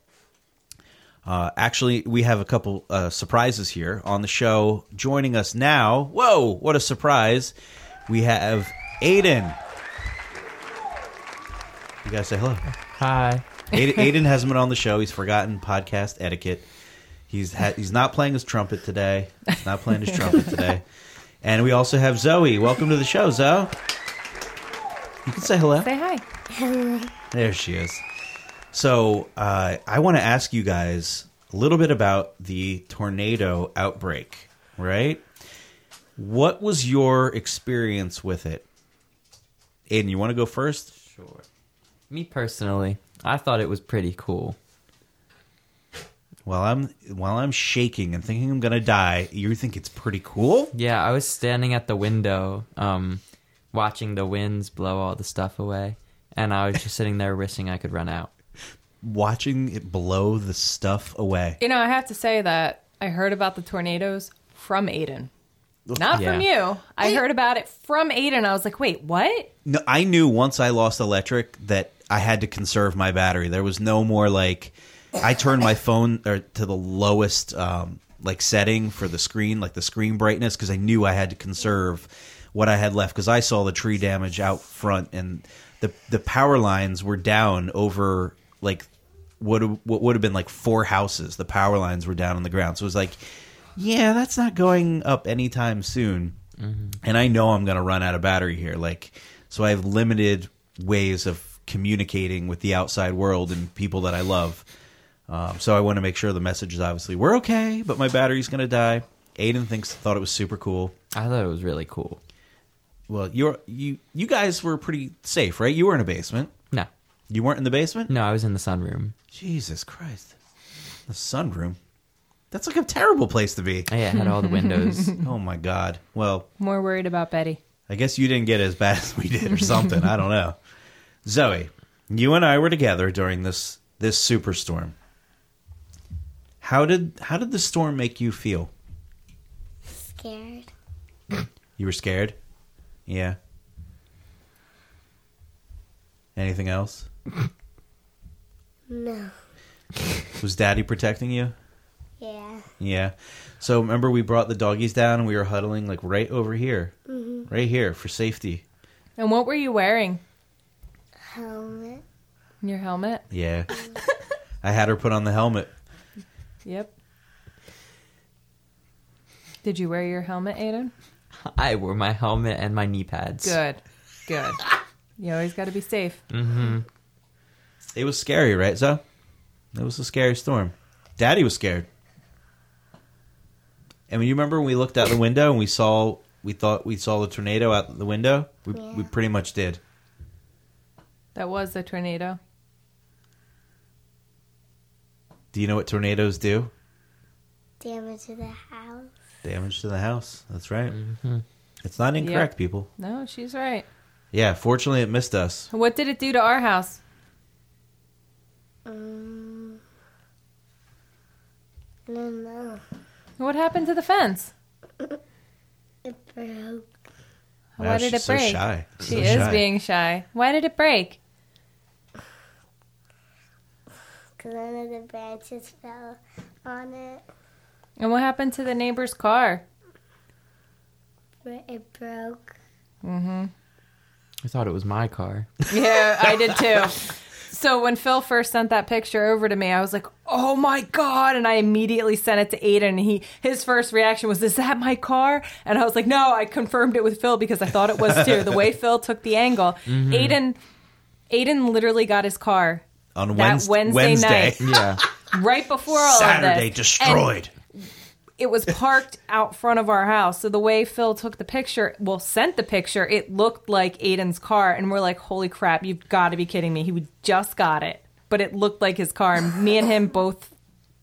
uh, actually, we have a couple uh, surprises here on the show. Joining us now, whoa, what a surprise! We have Aidan. You guys say hello. Hi. Aidan, Aidan hasn't been on the show. He's forgotten podcast etiquette. He's ha- he's not playing his trumpet today. He's not playing his trumpet today. And we also have Zoey. Welcome to the show, Zoey. You can say hello. Say hi. There she is. So uh, I want to ask you guys a little bit about the tornado outbreak. Right? What was your experience with it? Aidan, you want to go first? Sure. Me personally, I thought it was pretty cool. while I'm while I'm shaking and thinking I'm gonna die, you think it's pretty cool? Yeah, I was standing at the window, um, watching the winds blow all the stuff away, and I was just sitting there wishing I could run out. Watching it blow the stuff away. You know, I have to say that I heard about the tornadoes from Aidan. Not from you. I heard about it from Aidan. I was like, wait, what? No, I knew once I lost electric that I had to conserve my battery. There was no more like I turned my phone or to the lowest um, like setting for the screen, like the screen brightness, because I knew I had to conserve what I had left. Because I saw the tree damage out front, and the the power lines were down over like what what would have been like four houses. The power lines were down on the ground, so it was like, yeah, that's not going up anytime soon and I know I'm going to run out of battery here. Like, so I have limited ways of communicating with the outside world and people that I love. Um, so I want to make sure the message is obviously we're okay, but my battery's going to die. Aidan thinks thought it was super cool. I thought it was really cool. Well, you're you you guys were pretty safe, right? You were in a basement. No, You weren't in the basement. no, I was in the sunroom. Jesus Christ, the sunroom. That's like a terrible place to be. Yeah, it had all the windows. Oh my God. Well, More worried about Betty. I guess you didn't get as bad as we did or something. I don't know. Zoey, you and I were together during this this superstorm. How did how did the storm make you feel? Scared. You were scared? Yeah. Anything else? No. Was daddy protecting you? Yeah. Yeah. So remember we brought the doggies down and we were huddling like right over here. Mm-hmm. Right here for safety. And what were you wearing? Helmet. Your helmet? Yeah. I had her put on the helmet. Yep. Did you wear your helmet, Aidan? I wore my helmet and my knee pads. Good. Good. You always got to be safe. Mm-hmm. It was scary, right, Zo? It was a scary storm. Daddy was scared. And you remember when we looked out the window and we saw we thought we saw the tornado out the window? We we pretty much did. That was a tornado. Do you know what tornadoes do? Damage to the house. Damage to the house. That's right. Mm-hmm. It's not incorrect, Yep. people. No, she's right. Yeah, fortunately it missed us. What did it do to our house? Um, I don't know. What happened to the fence? It broke. Why Wow, did she's it so break? shy. She So is shy. being shy. Why did it break? Because one of the branches fell on it. And what happened to the neighbor's car? It broke. Mhm. I thought it was my car. Yeah, I did too. So when Phil first sent that picture over to me, I was like, "Oh my god!" And I immediately sent it to Aidan. And he his first reaction was, "Is that my car?" And I was like, "No." I confirmed it with Phil because I thought it was too. The way Phil took the angle, mm-hmm. Aidan, Aidan literally got his car On that Wednesday, Wednesday, Wednesday. night Yeah. right before all Saturday of this. And destroyed. It was parked out front of our house. So the way Phil took the picture, well, sent the picture, it looked like Aidan's car, and we're like, "Holy crap! You've got to be kidding me! He just got it, but it looked like his car." And me and him both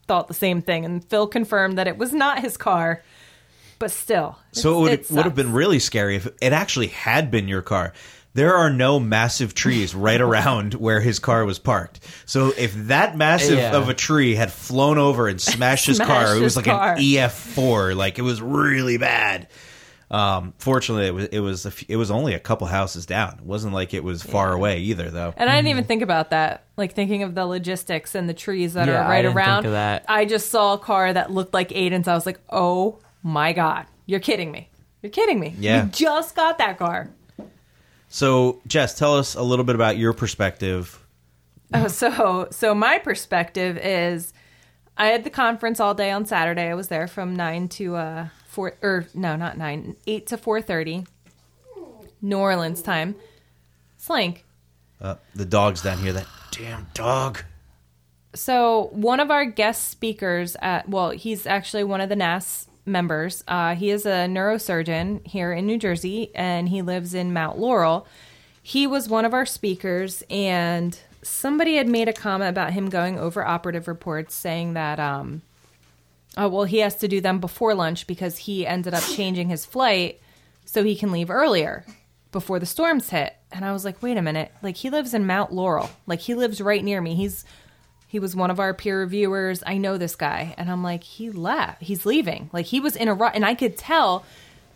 thought the same thing, and Phil confirmed that it was not his car, but still. So it would, would have been really scary if it actually had been your car. There are no massive trees right around where his car was parked. So if that massive Yeah. of a tree had flown over and smashed his Smashed car, it was like car. an EF4. Like it was really bad. Um, fortunately, it was it was a f- it was only a couple houses down. It wasn't like it was far away either, though. And I didn't even think about that. Like thinking of the logistics and the trees that Yeah, are I right didn't think around. of that. I just saw a car that looked like Aidan's. I was like, oh my God. You're kidding me. You're kidding me. Yeah. You just got that car. So, Jess, tell us a little bit about your perspective. Oh, so so my perspective is I had the conference all day on Saturday. I was there from nine to uh four or no, not nine, eight to four thirty. New Orleans time. Slink. Uh, the dog's down here. That damn dog. So one of our guest speakers at well, he's actually one of the NAS members. Uh, he is a neurosurgeon here in New Jersey, and he lives in Mount Laurel. He was one of our speakers, and somebody had made a comment about him going over operative reports saying that um oh well he has to do them before lunch because he ended up changing his flight so he can leave earlier before the storms hit and i was like wait a minute like he lives in mount laurel like he lives right near me he's he was one of our peer reviewers. I know this guy. And i'm like he left. He's leaving. Like he was in a rush and i could tell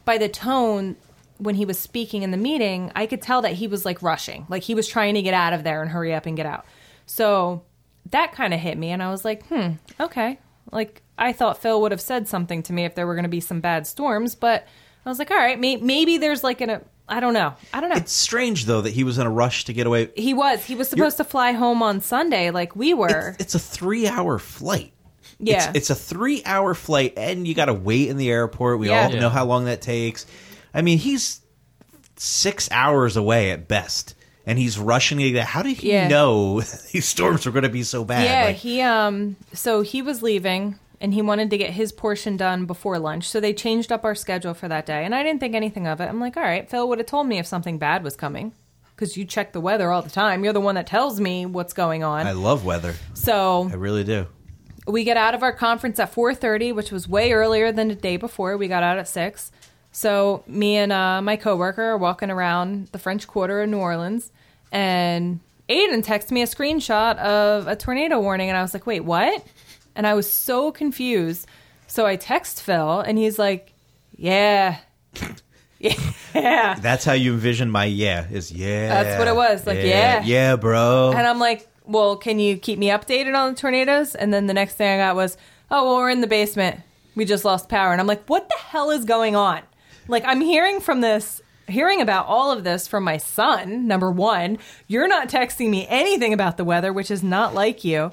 by the tone when he was speaking in the meeting, I could tell that he was like rushing, like he was trying to get out of there and hurry up and get out. So that kind of hit me, and I was like, hmm, okay. Like I thought Phil would have said something to me if there were going to be some bad storms, but I was like, all right, may- maybe there's like an, a, I don't know, I don't know. It's strange though that he was in a rush to get away. he was, he was supposed to fly home on Sunday, like we were. It's, it's a three-hour flight. yeah, It's, it's a three-hour flight, and you got to wait in the airport. We Yeah. all know how long that takes. I mean, he's six hours away at best, and he's rushing to get. How did he Yeah. know these storms were going to be so bad? Yeah, Like, he um so he was leaving and he wanted to get his portion done before lunch. So they changed up our schedule for that day and I didn't think anything of it. I'm like, "All right, Phil would have told me if something bad was coming." Cuz you check the weather all the time. You're the one that tells me what's going on. I love weather. so I really do. we get out of our conference at 4:30, which was way earlier than the day before. We got out at 6. So me and uh, my coworker are walking around the French Quarter in New Orleans, and Aidan texted me a screenshot of a tornado warning, and I was like, "Wait, what?" And I was so confused. So I text Phil, and he's like, "Yeah, yeah." That's how you envision my yeah is yeah. That's what it was, like, yeah. yeah, bro. And I'm like, well, can you keep me updated on the tornadoes? And then the next thing I got was, oh, well, we're in the basement. We just lost power. And I'm like, what the hell is going on? Like, I'm hearing from this, hearing about all of this from my son, number one. You're not texting me anything about the weather, which is not like you.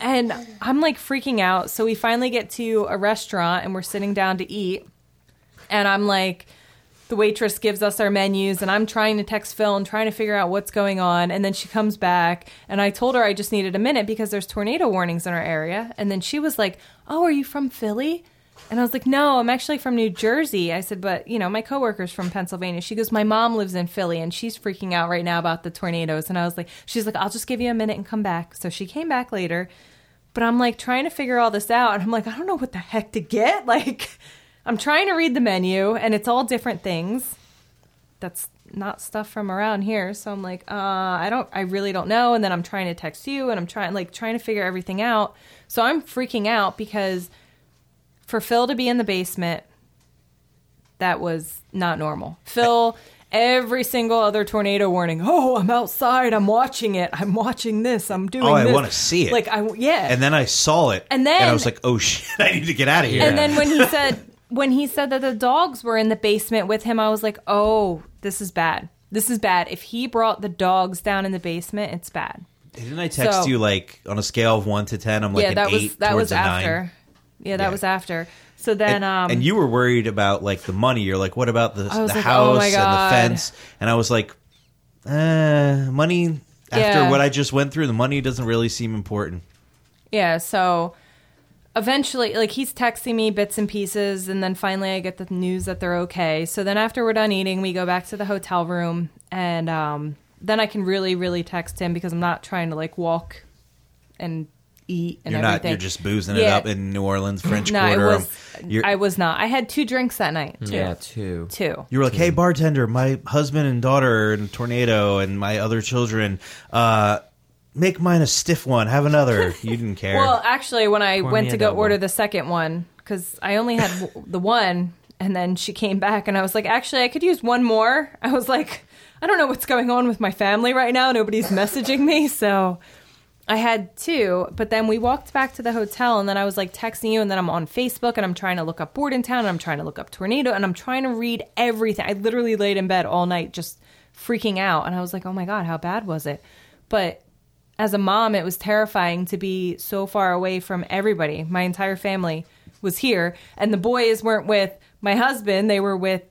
And I'm like freaking out. So we finally get to a restaurant and we're sitting down to eat. And I'm like, the waitress gives us our menus and I'm trying to text Phil and trying to figure out what's going on and then she comes back and I told her I just needed a minute because there's tornado warnings in our area and then she was like, "Oh, are you from Philly?" And I was like, "No, I'm actually from New Jersey." I said, "But, you know, my coworker's from Pennsylvania." She goes, "My mom lives in Philly and she's freaking out right now about the tornadoes." And I was like, she's like, "I'll just give you a minute and come back." So she came back later. But I'm like trying to figure all this out and I'm like, I don't know what the heck to get. Like I'm trying to read the menu and it's all different things. That's not stuff from around here. So I'm like, uh, I don't, I really don't know. And then I'm trying to text you and I'm trying, like, trying to figure everything out. So I'm freaking out because for Phil to be in the basement, that was not normal. Phil, every single other tornado warning. Oh, I'm outside. I'm watching it. I'm watching this. I'm doing Oh, I this." wanna see it. Like, I, yeah. and then I saw it, And then- I was like, "Oh shit! I need to get out of here." And then when he said when he said that the dogs were in the basement with him, I was like, "Oh, this is bad. This is bad. If he brought the dogs down in the basement, it's bad." Didn't I text So- you like on a scale of one to ten? I'm like yeah, an that eight was that towards was a after. Yeah, that Yeah. was after. So then, and, um, and you were worried about like the money. You're like, what about the, I was the like, house oh my and the God. fence? And I was like, uh, money. After Yeah. what I just went through, the money doesn't really seem important. Yeah, so eventually, like he's texting me bits and pieces, and then finally I get the news that they're okay. So then after we're done eating, we go back to the hotel room, and um, then I can really, really text him because I'm not trying to like walk and eat and You're not. You're just boozing it up in New Orleans, French no, it Quarter. was. You're- I was not. I had two drinks that night. Two. Yeah, two. Two. You were like, "Hey, bartender, my husband and daughter are in a tornado, and my other children. Uh, make mine a stiff one. Have another." You didn't care. Well, actually, when I Pour went to go double. order the second one, because I only had the one, and then she came back, and I was like, actually, I could use one more. I was like, I don't know what's going on with my family right now. Nobody's messaging me, so I had two. But then we walked back to the hotel, and then I was like texting you, and then I'm on Facebook, and I'm trying to look up Bordentown, and I'm trying to look up tornado, and I'm trying to read everything. I literally laid in bed all night just freaking out, and I was like, oh my god, how bad was it? But as a mom, it was terrifying to be so far away from everybody. My entire family was here, and the boys weren't with my husband; they were with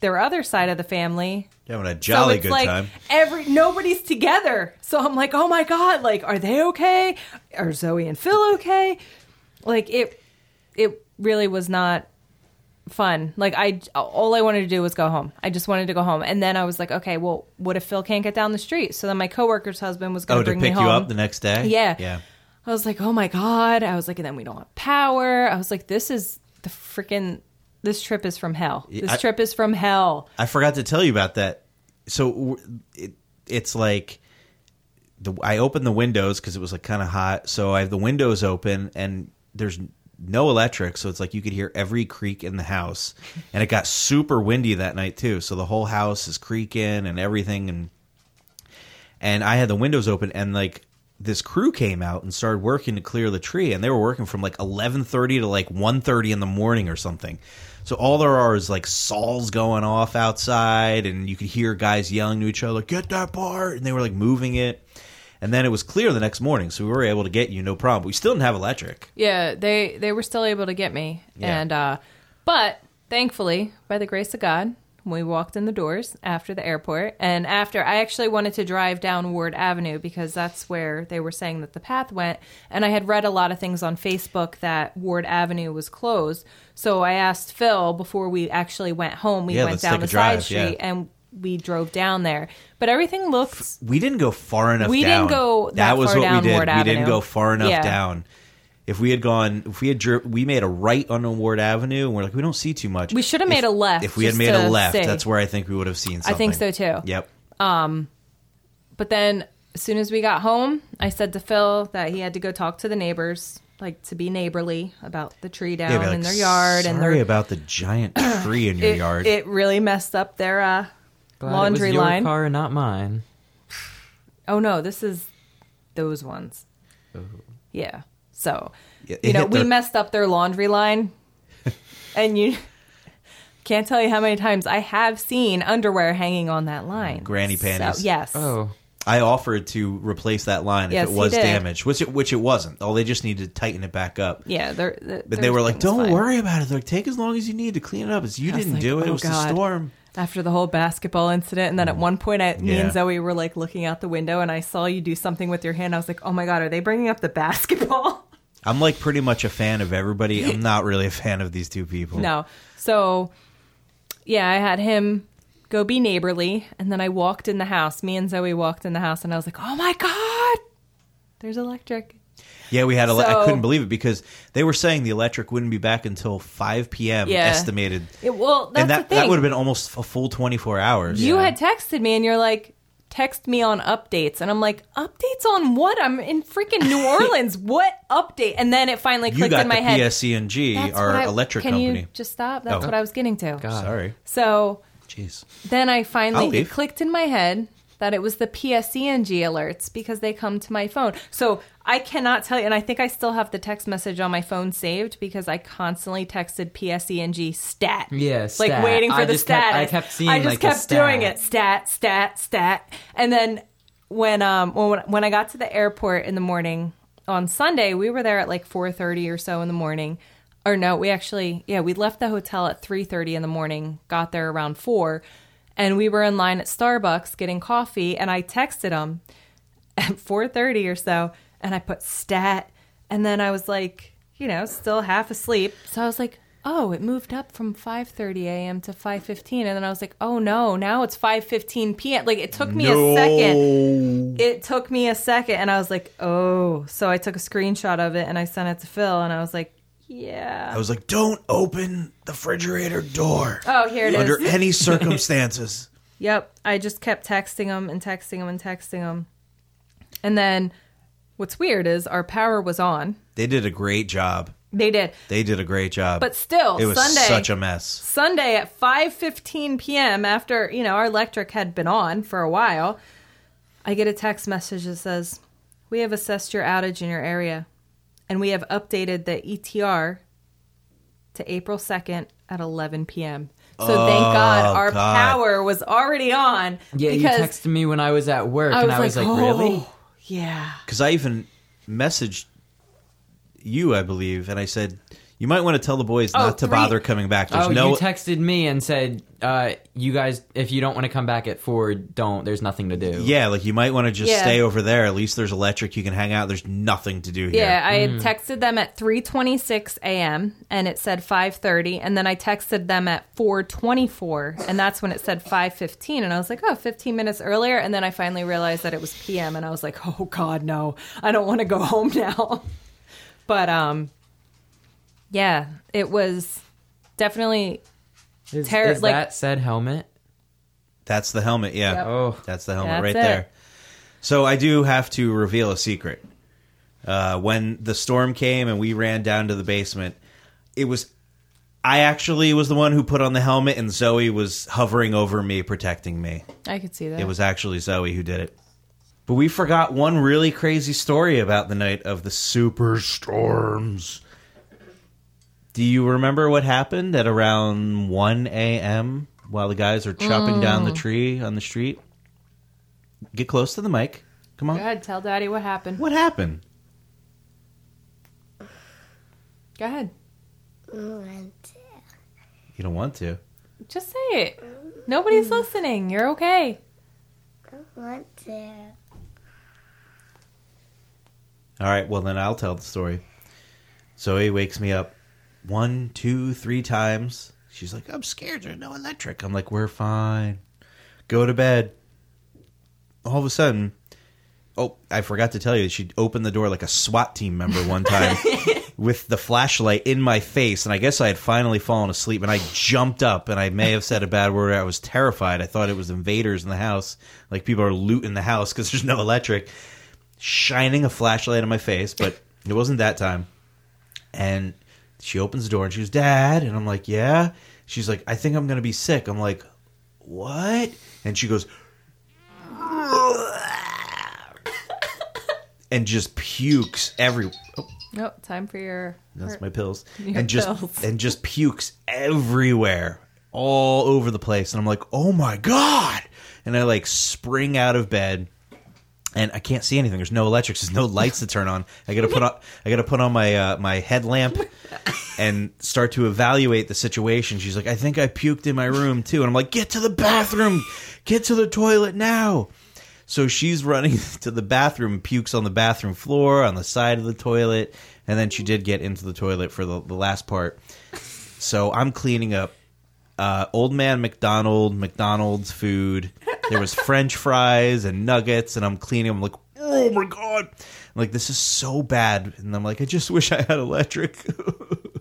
their other side of the family. having a jolly so good like time. every nobody's together. So I'm like, oh my god, like, are they okay? Are Zoey and Phil okay? Like it, it really was not fun. Like I, all I wanted to do was go home. I just wanted to go home. And then I was like, okay, well, what if Phil can't get down the street? So then my coworker's husband was going Oh, to bring me pick home. you up the next day? Yeah. Yeah. I was like, oh my god. I was like, and then we don't have power. I was like, this is the freaking. This trip is from hell. This I- trip is from hell. I forgot to tell you about that. So it, it's like the I opened the windows because it was like kind of hot. So I have the windows open and there's no electric, so it's like you could hear every creak in the house. And it got super windy that night too, so the whole house is creaking and everything. And and I had the windows open and like this crew came out and started working to clear the tree and they were working from like 11:30 to like 1:30 in the morning or something. So all there are is like saws going off outside and you could hear guys yelling to each other, "Get that part." And they were like moving it. And then it was clear the next morning, so we were able to get you no problem. We still didn't have electric. Yeah, they they were still able to get me, Yeah. and uh, but thankfully, by the grace of God, we walked in the doors after the airport, and after I actually wanted to drive down Ward Avenue because that's where they were saying that the path went, and I had read a lot of things on Facebook that Ward Avenue was closed. So I asked Phil before we actually went home. We Yeah, went down the drive, side street yeah. and we drove down there, but everything looked We didn't go far enough We down. didn't go that was far what down we did. We didn't go far enough Yeah. down. If we had gone, if we had dri- we made a right on Ward Avenue, and we're like, we don't see too much. We should have If- made a left If we had just made a to left, see. that's where I think we would have seen something. I think so, too. Yep. Um, but then as soon as we got home, I said to Phil that he had to go talk to the neighbors, like to be neighborly about the tree down Yeah, be in their yard and Sorry their about the giant tree in your it, yard. it really messed up their uh, Glad laundry it was your line. car, not mine. Oh no, this is those ones. Yeah. So Yeah, it you know, we their- messed up their laundry line, and you can't tell you how many times I have seen underwear hanging on that line. Granny So- panties. yes. Oh, I offered to replace that line Yes, if it was damaged, which it, which it wasn't. Oh, they just needed to tighten it back up. Yeah, they're, they're, But they were like, "Don't fine." worry about it. They're like, take as long as you need to clean it up. It's you didn't like, do it. "Oh, it was God." the storm." after the whole basketball incident and then at mm. one point I, me and zoey were like looking out the window and i saw you do something with your hand i was like oh my god are they bringing up the basketball I'm like pretty much a fan of everybody. I'm not really a fan of these two people. no so yeah i had him go be neighborly and then i walked in the house me and zoey walked in the house and i was like oh my god there's electric Yeah, we had. Ele- I couldn't believe it because they were saying the electric wouldn't be back until 5 p.m. Yeah. estimated, it, well that's and that the thing that would have been almost a full 24 hours. you had texted me and you're like text me on updates and i'm like updates on what i'm in freaking new orleans what update and then it finally You clicked got in my the head PSE&G, That's our what I- electric can company. you just stop? That's Oh. what I was getting to. God. Sorry, So jeez. then I I'll finally leave. it clicked in my head that it was the PSE&G alerts because they come to my phone. So I cannot tell you, and I think I still have the text message on my phone saved because I constantly texted PSE&G stat. Yeah, like waiting for I the stat. I kept seeing, I just like, kept doing it. Stat, stat, stat, and then when um when when I got to the airport in the morning on Sunday, we were there at like four thirty or so in the morning. Or no, we actually yeah we left the hotel at three thirty in the morning. Got there around four, and we were in line at Starbucks getting coffee. And I texted him at four thirty or so, and I put stat, and then I was like, you know, still half asleep. So I was like, oh, it moved up from five thirty a.m. to five fifteen, and then I was like, oh no, now it's five fifteen p.m. Like it took me a second. It took me a second, and I was like, oh. So I took a screenshot of it and I sent it to Phil, and I was like, yeah. I was like, "Don't open the refrigerator door Oh, here it is. under any circumstances." Yep. I just kept texting him and texting him and texting him. And then what's weird is our power was on. they did a great job. They did. They did a great job. But still, it was Sunday such a mess. Sunday at 5:15 p.m. after, you know, our electric had been on for a while, I get a text message that says, "We have assessed your outage in your area and we have updated the ETR to April 2nd at 11 p.m." So thank oh, God our Oh, God. power was already on yeah. You texted me when I was at work, I and was I was like, like, "Oh, really? Yeah. Because I even messaged you, I believe, and I said, You might want to tell the boys Oh, not to three- bother coming back. There's oh, no you texted me and said, uh, "You guys, if you don't want to come back at four, don't. There's nothing to do." Yeah, like you might want to just Yeah. stay over there. At least there's electric. You can hang out. There's nothing to do here. Yeah, I had texted them at 3:26 a.m. and it said 5:30 and then I texted them at 4:24 and that's when it said 5:15 and I was like, "Oh, 15 minutes earlier." And then I finally realized that it was PM and I was like, "Oh god, no. I don't want to go home now." but um yeah, it was definitely Is, Terror- is like- that said helmet? That's the helmet. Yeah. Yep. Oh, That's the helmet That's right it. there. So I do have to reveal a secret. Uh, when the storm came and we ran down to the basement, it was I actually was the one who put on the helmet, and Zoey was hovering over me, protecting me. I could see that. It was actually Zoey who did it. But we forgot one really crazy story about the night of the superstorms. Do you remember what happened at around 1 a.m. while the guys are chopping down the mm. tree on the street? Get close to the mic. Come on. Go ahead, tell Daddy what happened. What happened? Go ahead. You don't want to. Just say it. Nobody's listening. You're okay. Want to. All right, well, then I'll tell the story. Zoey wakes me up one, two, three times. She's like, I'm scared. There's no electric. I'm like, we're fine. Go to bed. All of a sudden, oh, I forgot to tell you, she opened the door like a SWAT team member one time with the flashlight in my face. And I guess I had finally fallen asleep and I jumped up and I may have said a bad word. I was terrified. I thought it was invaders in the house. Like people are looting the house because there's no electric shining a flashlight in my face, but it wasn't that time. And she opens the door and she goes, Dad. And I'm like, Yeah. She's like, I think I'm going to be sick. I'm like, What? And she goes, and just pukes every. Oh, Nope, time for your. that's my pills. And just pills. and just pukes everywhere, all over the place. And I'm like, oh my god! And I like spring out of bed, and I can't see anything. There's no electrics. There's no lights to turn on. I gotta put on. I gotta put on my uh, my headlamp and start to evaluate the situation. She's like, I think I puked in my room too, and I'm like, get to the bathroom, get to the toilet now. So she's running to the bathroom pukes on the bathroom floor, on the side of the toilet, and then she did get into the toilet for the, the last part. So I'm cleaning up uh, old man McDonald, McDonald's food. There was French fries and nuggets, and I'm cleaning. I'm like, oh my god! I'm like this is so bad, and I'm like, I just wish I had electric.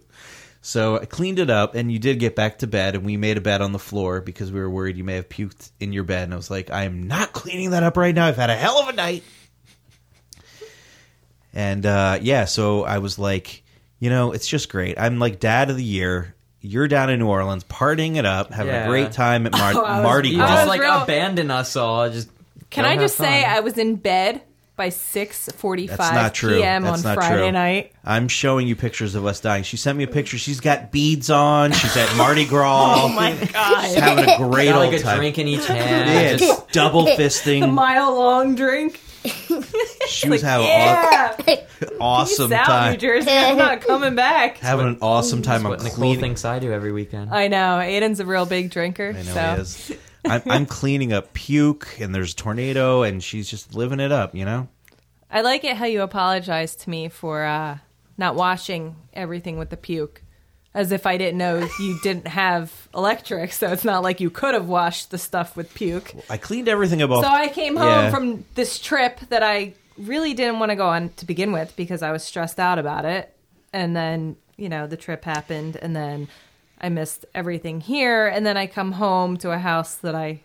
So I cleaned it up, and you did get back to bed, and we made a bed on the floor because we were worried you may have puked in your bed. And I was like, I am not cleaning that up right now. I've had a hell of a night. And uh, yeah, so I was like, you know, it's just great. I'm like dad of the year. You're down in New Orleans, partying it up, having a great time at Mar- I was- Mardi You I Gras. just like real- abandon us all. Just Can go I have just say fun. I was in bed by 6:45 That's not true. p.m. That's on not Friday true. night? I'm showing you pictures of us dying. She sent me a picture. She's got beads on. She's at Mardi Gras. Oh my god. having a great got old like a time. drink in each hand. Yeah, just- just double fisting. Mile long drink. She was having Yeah. an awesome Peace out, time. New Jersey. I'm not coming back. Having an awesome time. I'm Nicole cleaning. thinks I do every weekend. I know. Aidan's a real big drinker. I know so. he is. I'm, I'm cleaning up puke, and there's a tornado, and she's just living it up. You know. I like it how you apologized to me for uh, not washing everything with the puke. As if I didn't know you didn't have electric, so it's not like you could have washed the stuff with puke. I cleaned everything up. off- So I came home Yeah. from this trip that I really didn't want to go on to begin with because I was stressed out about it. And then, you know, the trip happened and then I missed everything here and then I come home to a house that I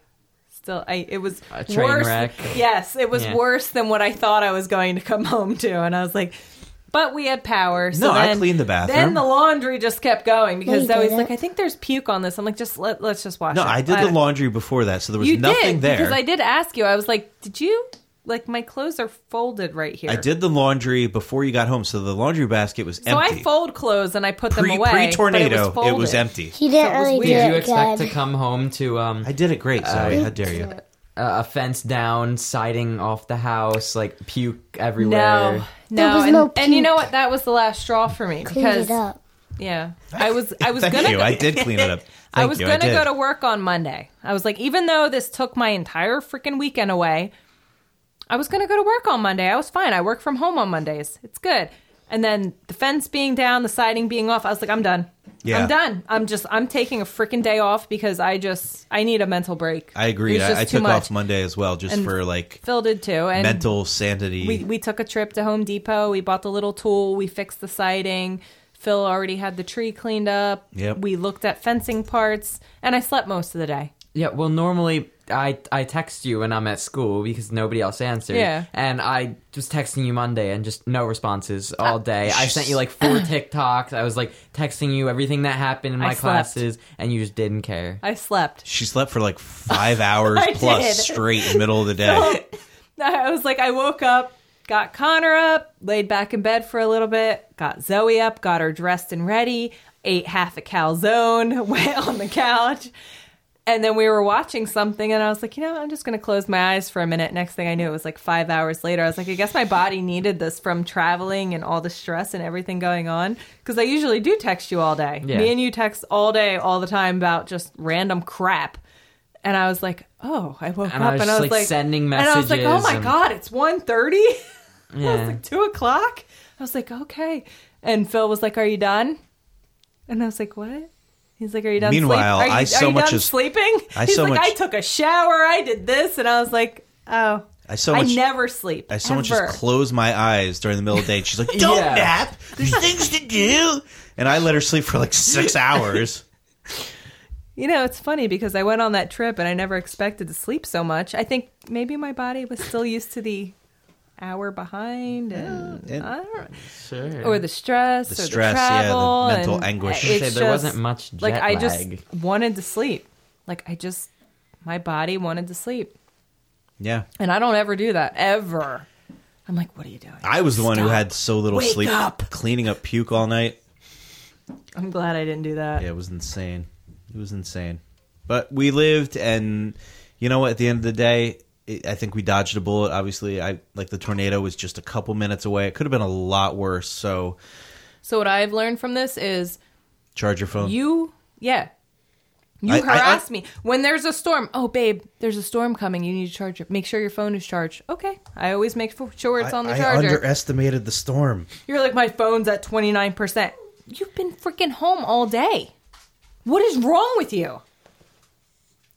still I it was A train worse. wreck. Yes, it was Yeah. worse than what I thought I was going to come home to and I was like but we had power. So No, I then, cleaned the bathroom. Then the laundry just kept going because you Zoey's like, I think there's puke on this. I'm like, just let let's just wash No, it. No, I did the laundry before that, so there was You nothing did there. because I did ask you. I was like, "Did you like my clothes are folded right here?" I did the laundry before you got home, so the laundry basket was So empty. So I fold clothes and I put Pre them away. pre tornado, but it was empty. He didn't So it was really weird. do Did you expect to come home to um I did it great, Zoey. How dare you? A a fence down, siding off the house, like puke everywhere? No, There no, was and, no and you know what? That was the last straw for me Cleaned because it up. Yeah, I was. I was Thank gonna. you. I did clean it up. I was you. gonna did. go to work on Monday. I was like, even though this took my entire freaking weekend away, I was gonna go to work on Monday. I was fine. I work from home on Mondays. It's good. And then the fence being down, the siding being off, I was like, I'm done. Yeah. I'm done. I'm just. I'm taking a freaking day off because I just. I need a mental break. I agree. I, I took much. off Monday as well, just And for like Phil did too. And mental sanity. we we took a trip to Home Depot. We bought the little tool. We fixed the siding. Phil already had the tree cleaned up. Yep. We looked at fencing parts, and I slept most of the day. Yeah, well, normally I I text you when I'm at school because nobody else answered. Yeah. And I was texting you Monday and just no responses uh, all day. I sent you like four TikToks. I was like texting you everything that happened in I my slept. classes, and you just didn't care. I slept. she slept for like five hours I plus did. straight in the middle of the day. I was like, I woke up, got Connor up, laid back in bed for a little bit, got Zoey up, got her dressed and ready, ate half a calzone, went on the couch. And then we were watching something, and I was like, you know, I'm just going to close my eyes for a minute. Next thing I knew, it was like five hours later. I was like, I guess my body needed this from traveling and all the stress and everything going on. Because I usually do text you all day. Yeah. Me and you text all day, all the time about just random crap. And I was like, oh, I woke And up I and I was like, like, sending And I was like, oh my and- God, it's 1.30? I was Yeah. like, two o'clock? I was like, okay. And Phil was like, are you done? And I was like, what? He's like, are you done Meanwhile, sleep- are you, I are you much done as- sleeping? I He's so like, much- I took a shower, I did this. And I was like, oh. I so much I never sleep. I so much ever. just close my eyes during the middle of the day. And she's like, "Don't Yeah. nap. There's things to do." And I let her sleep for like six hours. You know, it's funny because I went on that trip and I never expected to sleep so much. I think maybe my body was still used to the hour behind and, and- I don't. Sure. or the stress, The or stress, the yeah, the travel, mental and anguish. It's just, there wasn't much jet like I just lag. wanted to sleep. Like I just, my body wanted to sleep, Yeah, and I don't ever do that ever. I'm like, what are you doing? I was the one who had so little Wake sleep, up. cleaning up puke all night. I'm glad I didn't do that. Yeah, it was insane. It was insane. But we lived, and you know what? At the end of the day, it, I think we dodged a bullet. Obviously, I like the tornado was just a couple minutes away. It could have been a lot worse. So So what I've learned from this is charge your phone. you, yeah. You I- I- harass I- me when there's a storm. Oh, babe, there's a storm coming. You need to charge it. Make sure your phone is charged. Okay, I always make sure it's on the I, I charger. underestimated the storm. You're like, my phone's at 29%. You've been freaking home all day. What is wrong with you?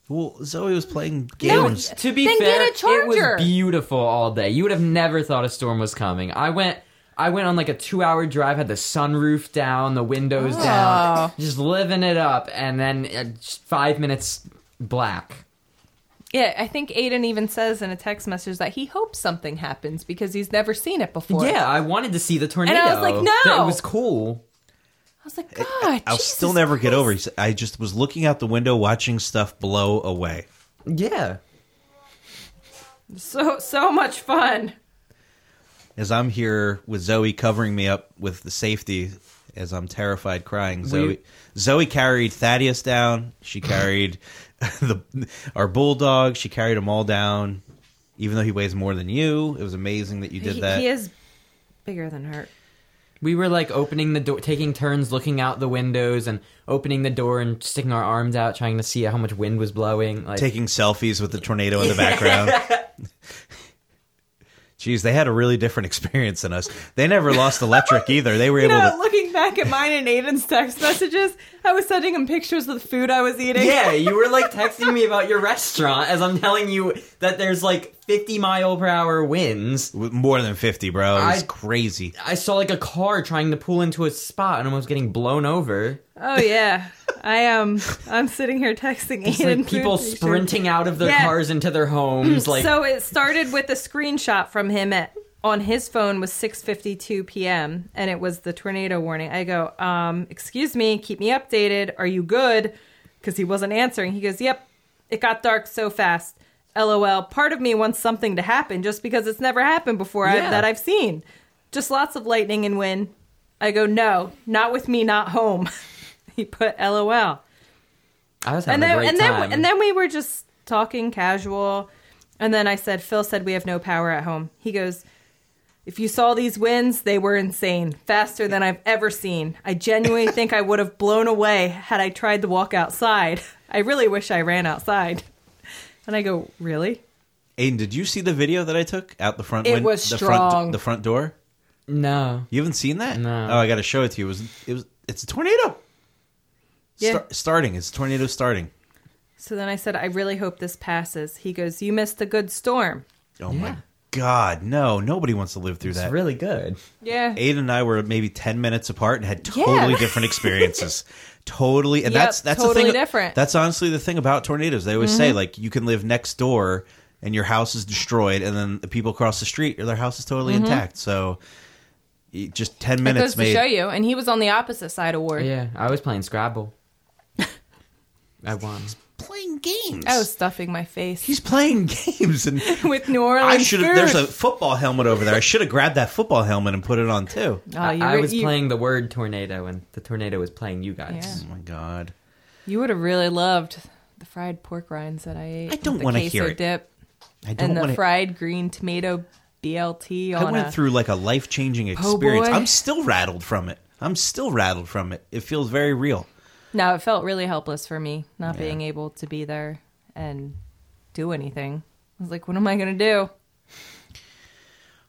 Well, Zoey was playing games. No, games. To be Then fair, get a it was beautiful all day. You would have never thought a storm was coming. I went I went on like a 2-hour drive, had the sunroof down, the windows Oh. down, just living it up and then uh, 5 minutes black. Yeah, I think Aidan even says in a text message that he hopes something happens because he's never seen it before. Yeah, I wanted to see the tornado. And I was like, That no. It was cool. I was like, God, I'll Jesus still never get Christ. over. it. I just was looking out the window, watching stuff blow away. Yeah. So so much fun. As I'm here with Zoey covering me up with the safety, as I'm terrified, crying. Zoey, Zoey carried Thaddeus down. She carried the our bulldog. She carried them all down. Even though he weighs more than you, it was amazing that you did he, that. he is bigger than her. We were like opening the door, taking turns looking out the windows and opening the door and sticking our arms out, trying to see how much wind was blowing. Like, taking selfies with the tornado in the background. Jeez, they had a really different experience than us. They never lost electric either. They were You able know, to. looking back at mine and Aidan's text messages, I was sending him pictures of the food I was eating. yeah, you were like texting me about your restaurant as I'm telling you that there's like 50 mile per hour winds. More than 50, bro. It was I- crazy. I saw like a car trying to pull into a spot and almost getting blown over. Oh yeah, I am. I'm sitting here texting It's Aidan. like people food pictures. sprinting out of their Yeah. cars into their homes. Like, so it started with a screenshot from him at on his phone was 6:52 p.m. and it was the tornado warning. I go, um, "Excuse me, keep me updated. Are you good?" Because he wasn't answering. He goes, "Yep, it got dark so fast." LOL. Part of me wants something to happen just because it's never happened before I, that I've seen. Just lots of lightning and wind. I go, "No, not with me, not home." he put LOL I was having and then a great and time. then and then we were just talking casual and then i said phil said we have no power at home he goes If you saw these winds, they were insane, faster than I've ever seen. I genuinely think I would have blown away had I tried to walk outside. I really wish I ran outside. And I go, Really? Aidan, did you see the video that I took out the front? It win- was the strong. Front, the front door. No. You haven't seen that? No. Oh, I got to show it to you. It was. It was. It's a tornado. Yeah. Star- starting. It's a tornado starting. So then I said, I really hope this passes. He goes, You missed a good storm. Oh my God! No, nobody wants to live through It's that. really good. Yeah. Aidan and I were maybe ten minutes apart and had totally Yeah. different experiences. totally, and Yep, that's that's totally the thing. different. That's honestly the thing about tornadoes. They always say mm-hmm. like you can live next door and your house is destroyed, and then the people across the street, their house is totally mm-hmm. intact. So just ten minutes It minutes goes to show you. And he was on the opposite side of Ward. Yeah, I was playing Scrabble. I won. Playing games. I was stuffing my face He's playing games, and with New Orleans. I should have. There's a football helmet over there. I should have grabbed that football helmet and put it on too. Oh, you, I re- was you, playing the word tornado, and the tornado was playing you guys. Oh my god. You would have really loved the fried pork rinds that I ate. I don't with the wanna hear it. dip I don't and the want to. fried green tomato BLT I went a. through like a life changing experience. boy. I'm still rattled from it. I'm still rattled from it. It feels very real. No, it felt really helpless for me not Yeah. being able to be there and do anything. I was like, what am I going to do?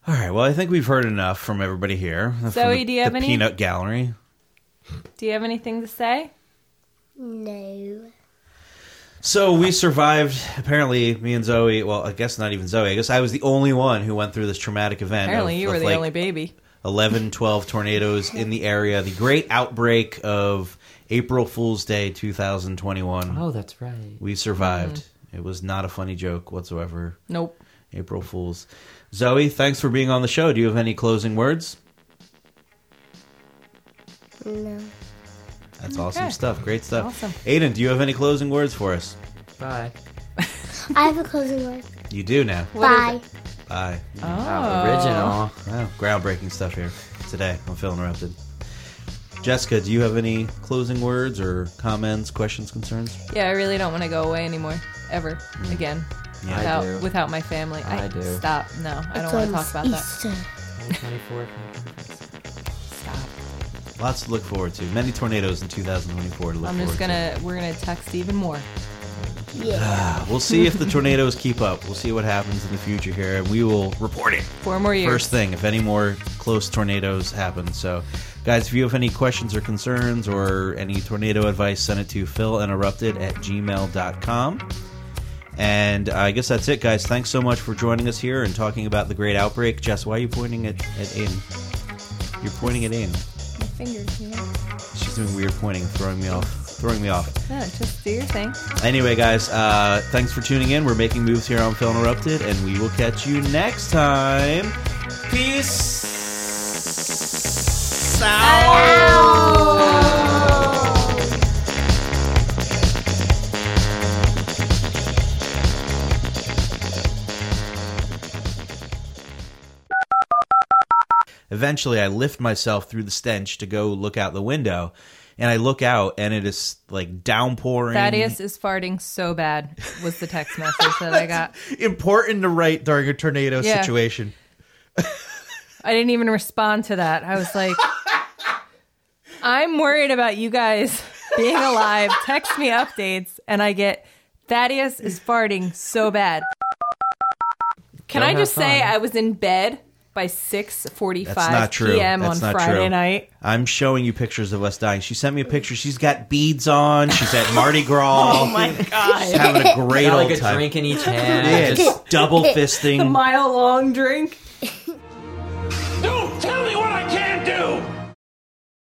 All right. Well, I think we've heard enough from everybody here. Zoey, the, do you have the any- peanut gallery? Do you have anything to say? No. So we survived. Apparently, me and Zoey. Well, I guess not even Zoey. I guess I was the only one who went through this traumatic event. Apparently, of- you of, were the like, only baby. 11, 12 tornadoes in the area. The great outbreak of April Fool's Day 2021. Oh, that's right. We survived. Mm-hmm. It was not a funny joke whatsoever. Nope. April Fools. Zoey, thanks for being on the show. Do you have any closing words? No. That's awesome stuff. Great stuff. Awesome. Aidan, do you have any closing words for us? Bye. I have a closing word. You do now. Bye. Bye. Wow, original. Wow, groundbreaking stuff here today on Phil Interrupted. Jessica, do you have any closing words or comments, questions, concerns? Yeah, I really don't want to go away anymore. Ever. Mm. Again. Yeah, I without do. without my family. I do. Stop. No, I don't want to talk about that. Easter. 24. Stop. Lots to look forward to. Many tornadoes in 2024 to look I'm forward just to. gonna we're gonna text even more. Yeah. Ah, we'll see if the tornadoes keep up. We'll see what happens in the future here, and we will report it. Four more years. First thing, if any more close tornadoes happen. So, guys, if you have any questions or concerns or any tornado advice, send it to philinterrupted at gmail.com. And I guess that's it, guys. Thanks so much for joining us here and talking about the great outbreak. Jess, why are you pointing at, at Aidan? You're pointing at Aidan. My fingers, know. She's doing weird pointing, throwing me off. Throwing me off. No, just do your thing. Anyway, guys, uh, thanks for tuning in. We're making moves here on Phil Interrupted, and we will catch you next time. Peace Eventually, I lift myself through the stench to go look out the window, and I look out, and it is like downpouring. Thaddeus is farting so bad was the text message that I got. important to write during a tornado Yeah. situation. I didn't even respond to that. I was like, I'm worried about you guys being alive. Text me updates, and I get Thaddeus is farting so bad. Can Go I just say. I was in bed by 6:45 That's not true. p.m. That's on not Friday true. night? I'm showing you pictures of us dying. She sent me a picture. She's got beads on. She's at Mardi Gras. Oh my god! She's having a great Got old like a time. drink in each hand. Yeah, just just double A mile long drink.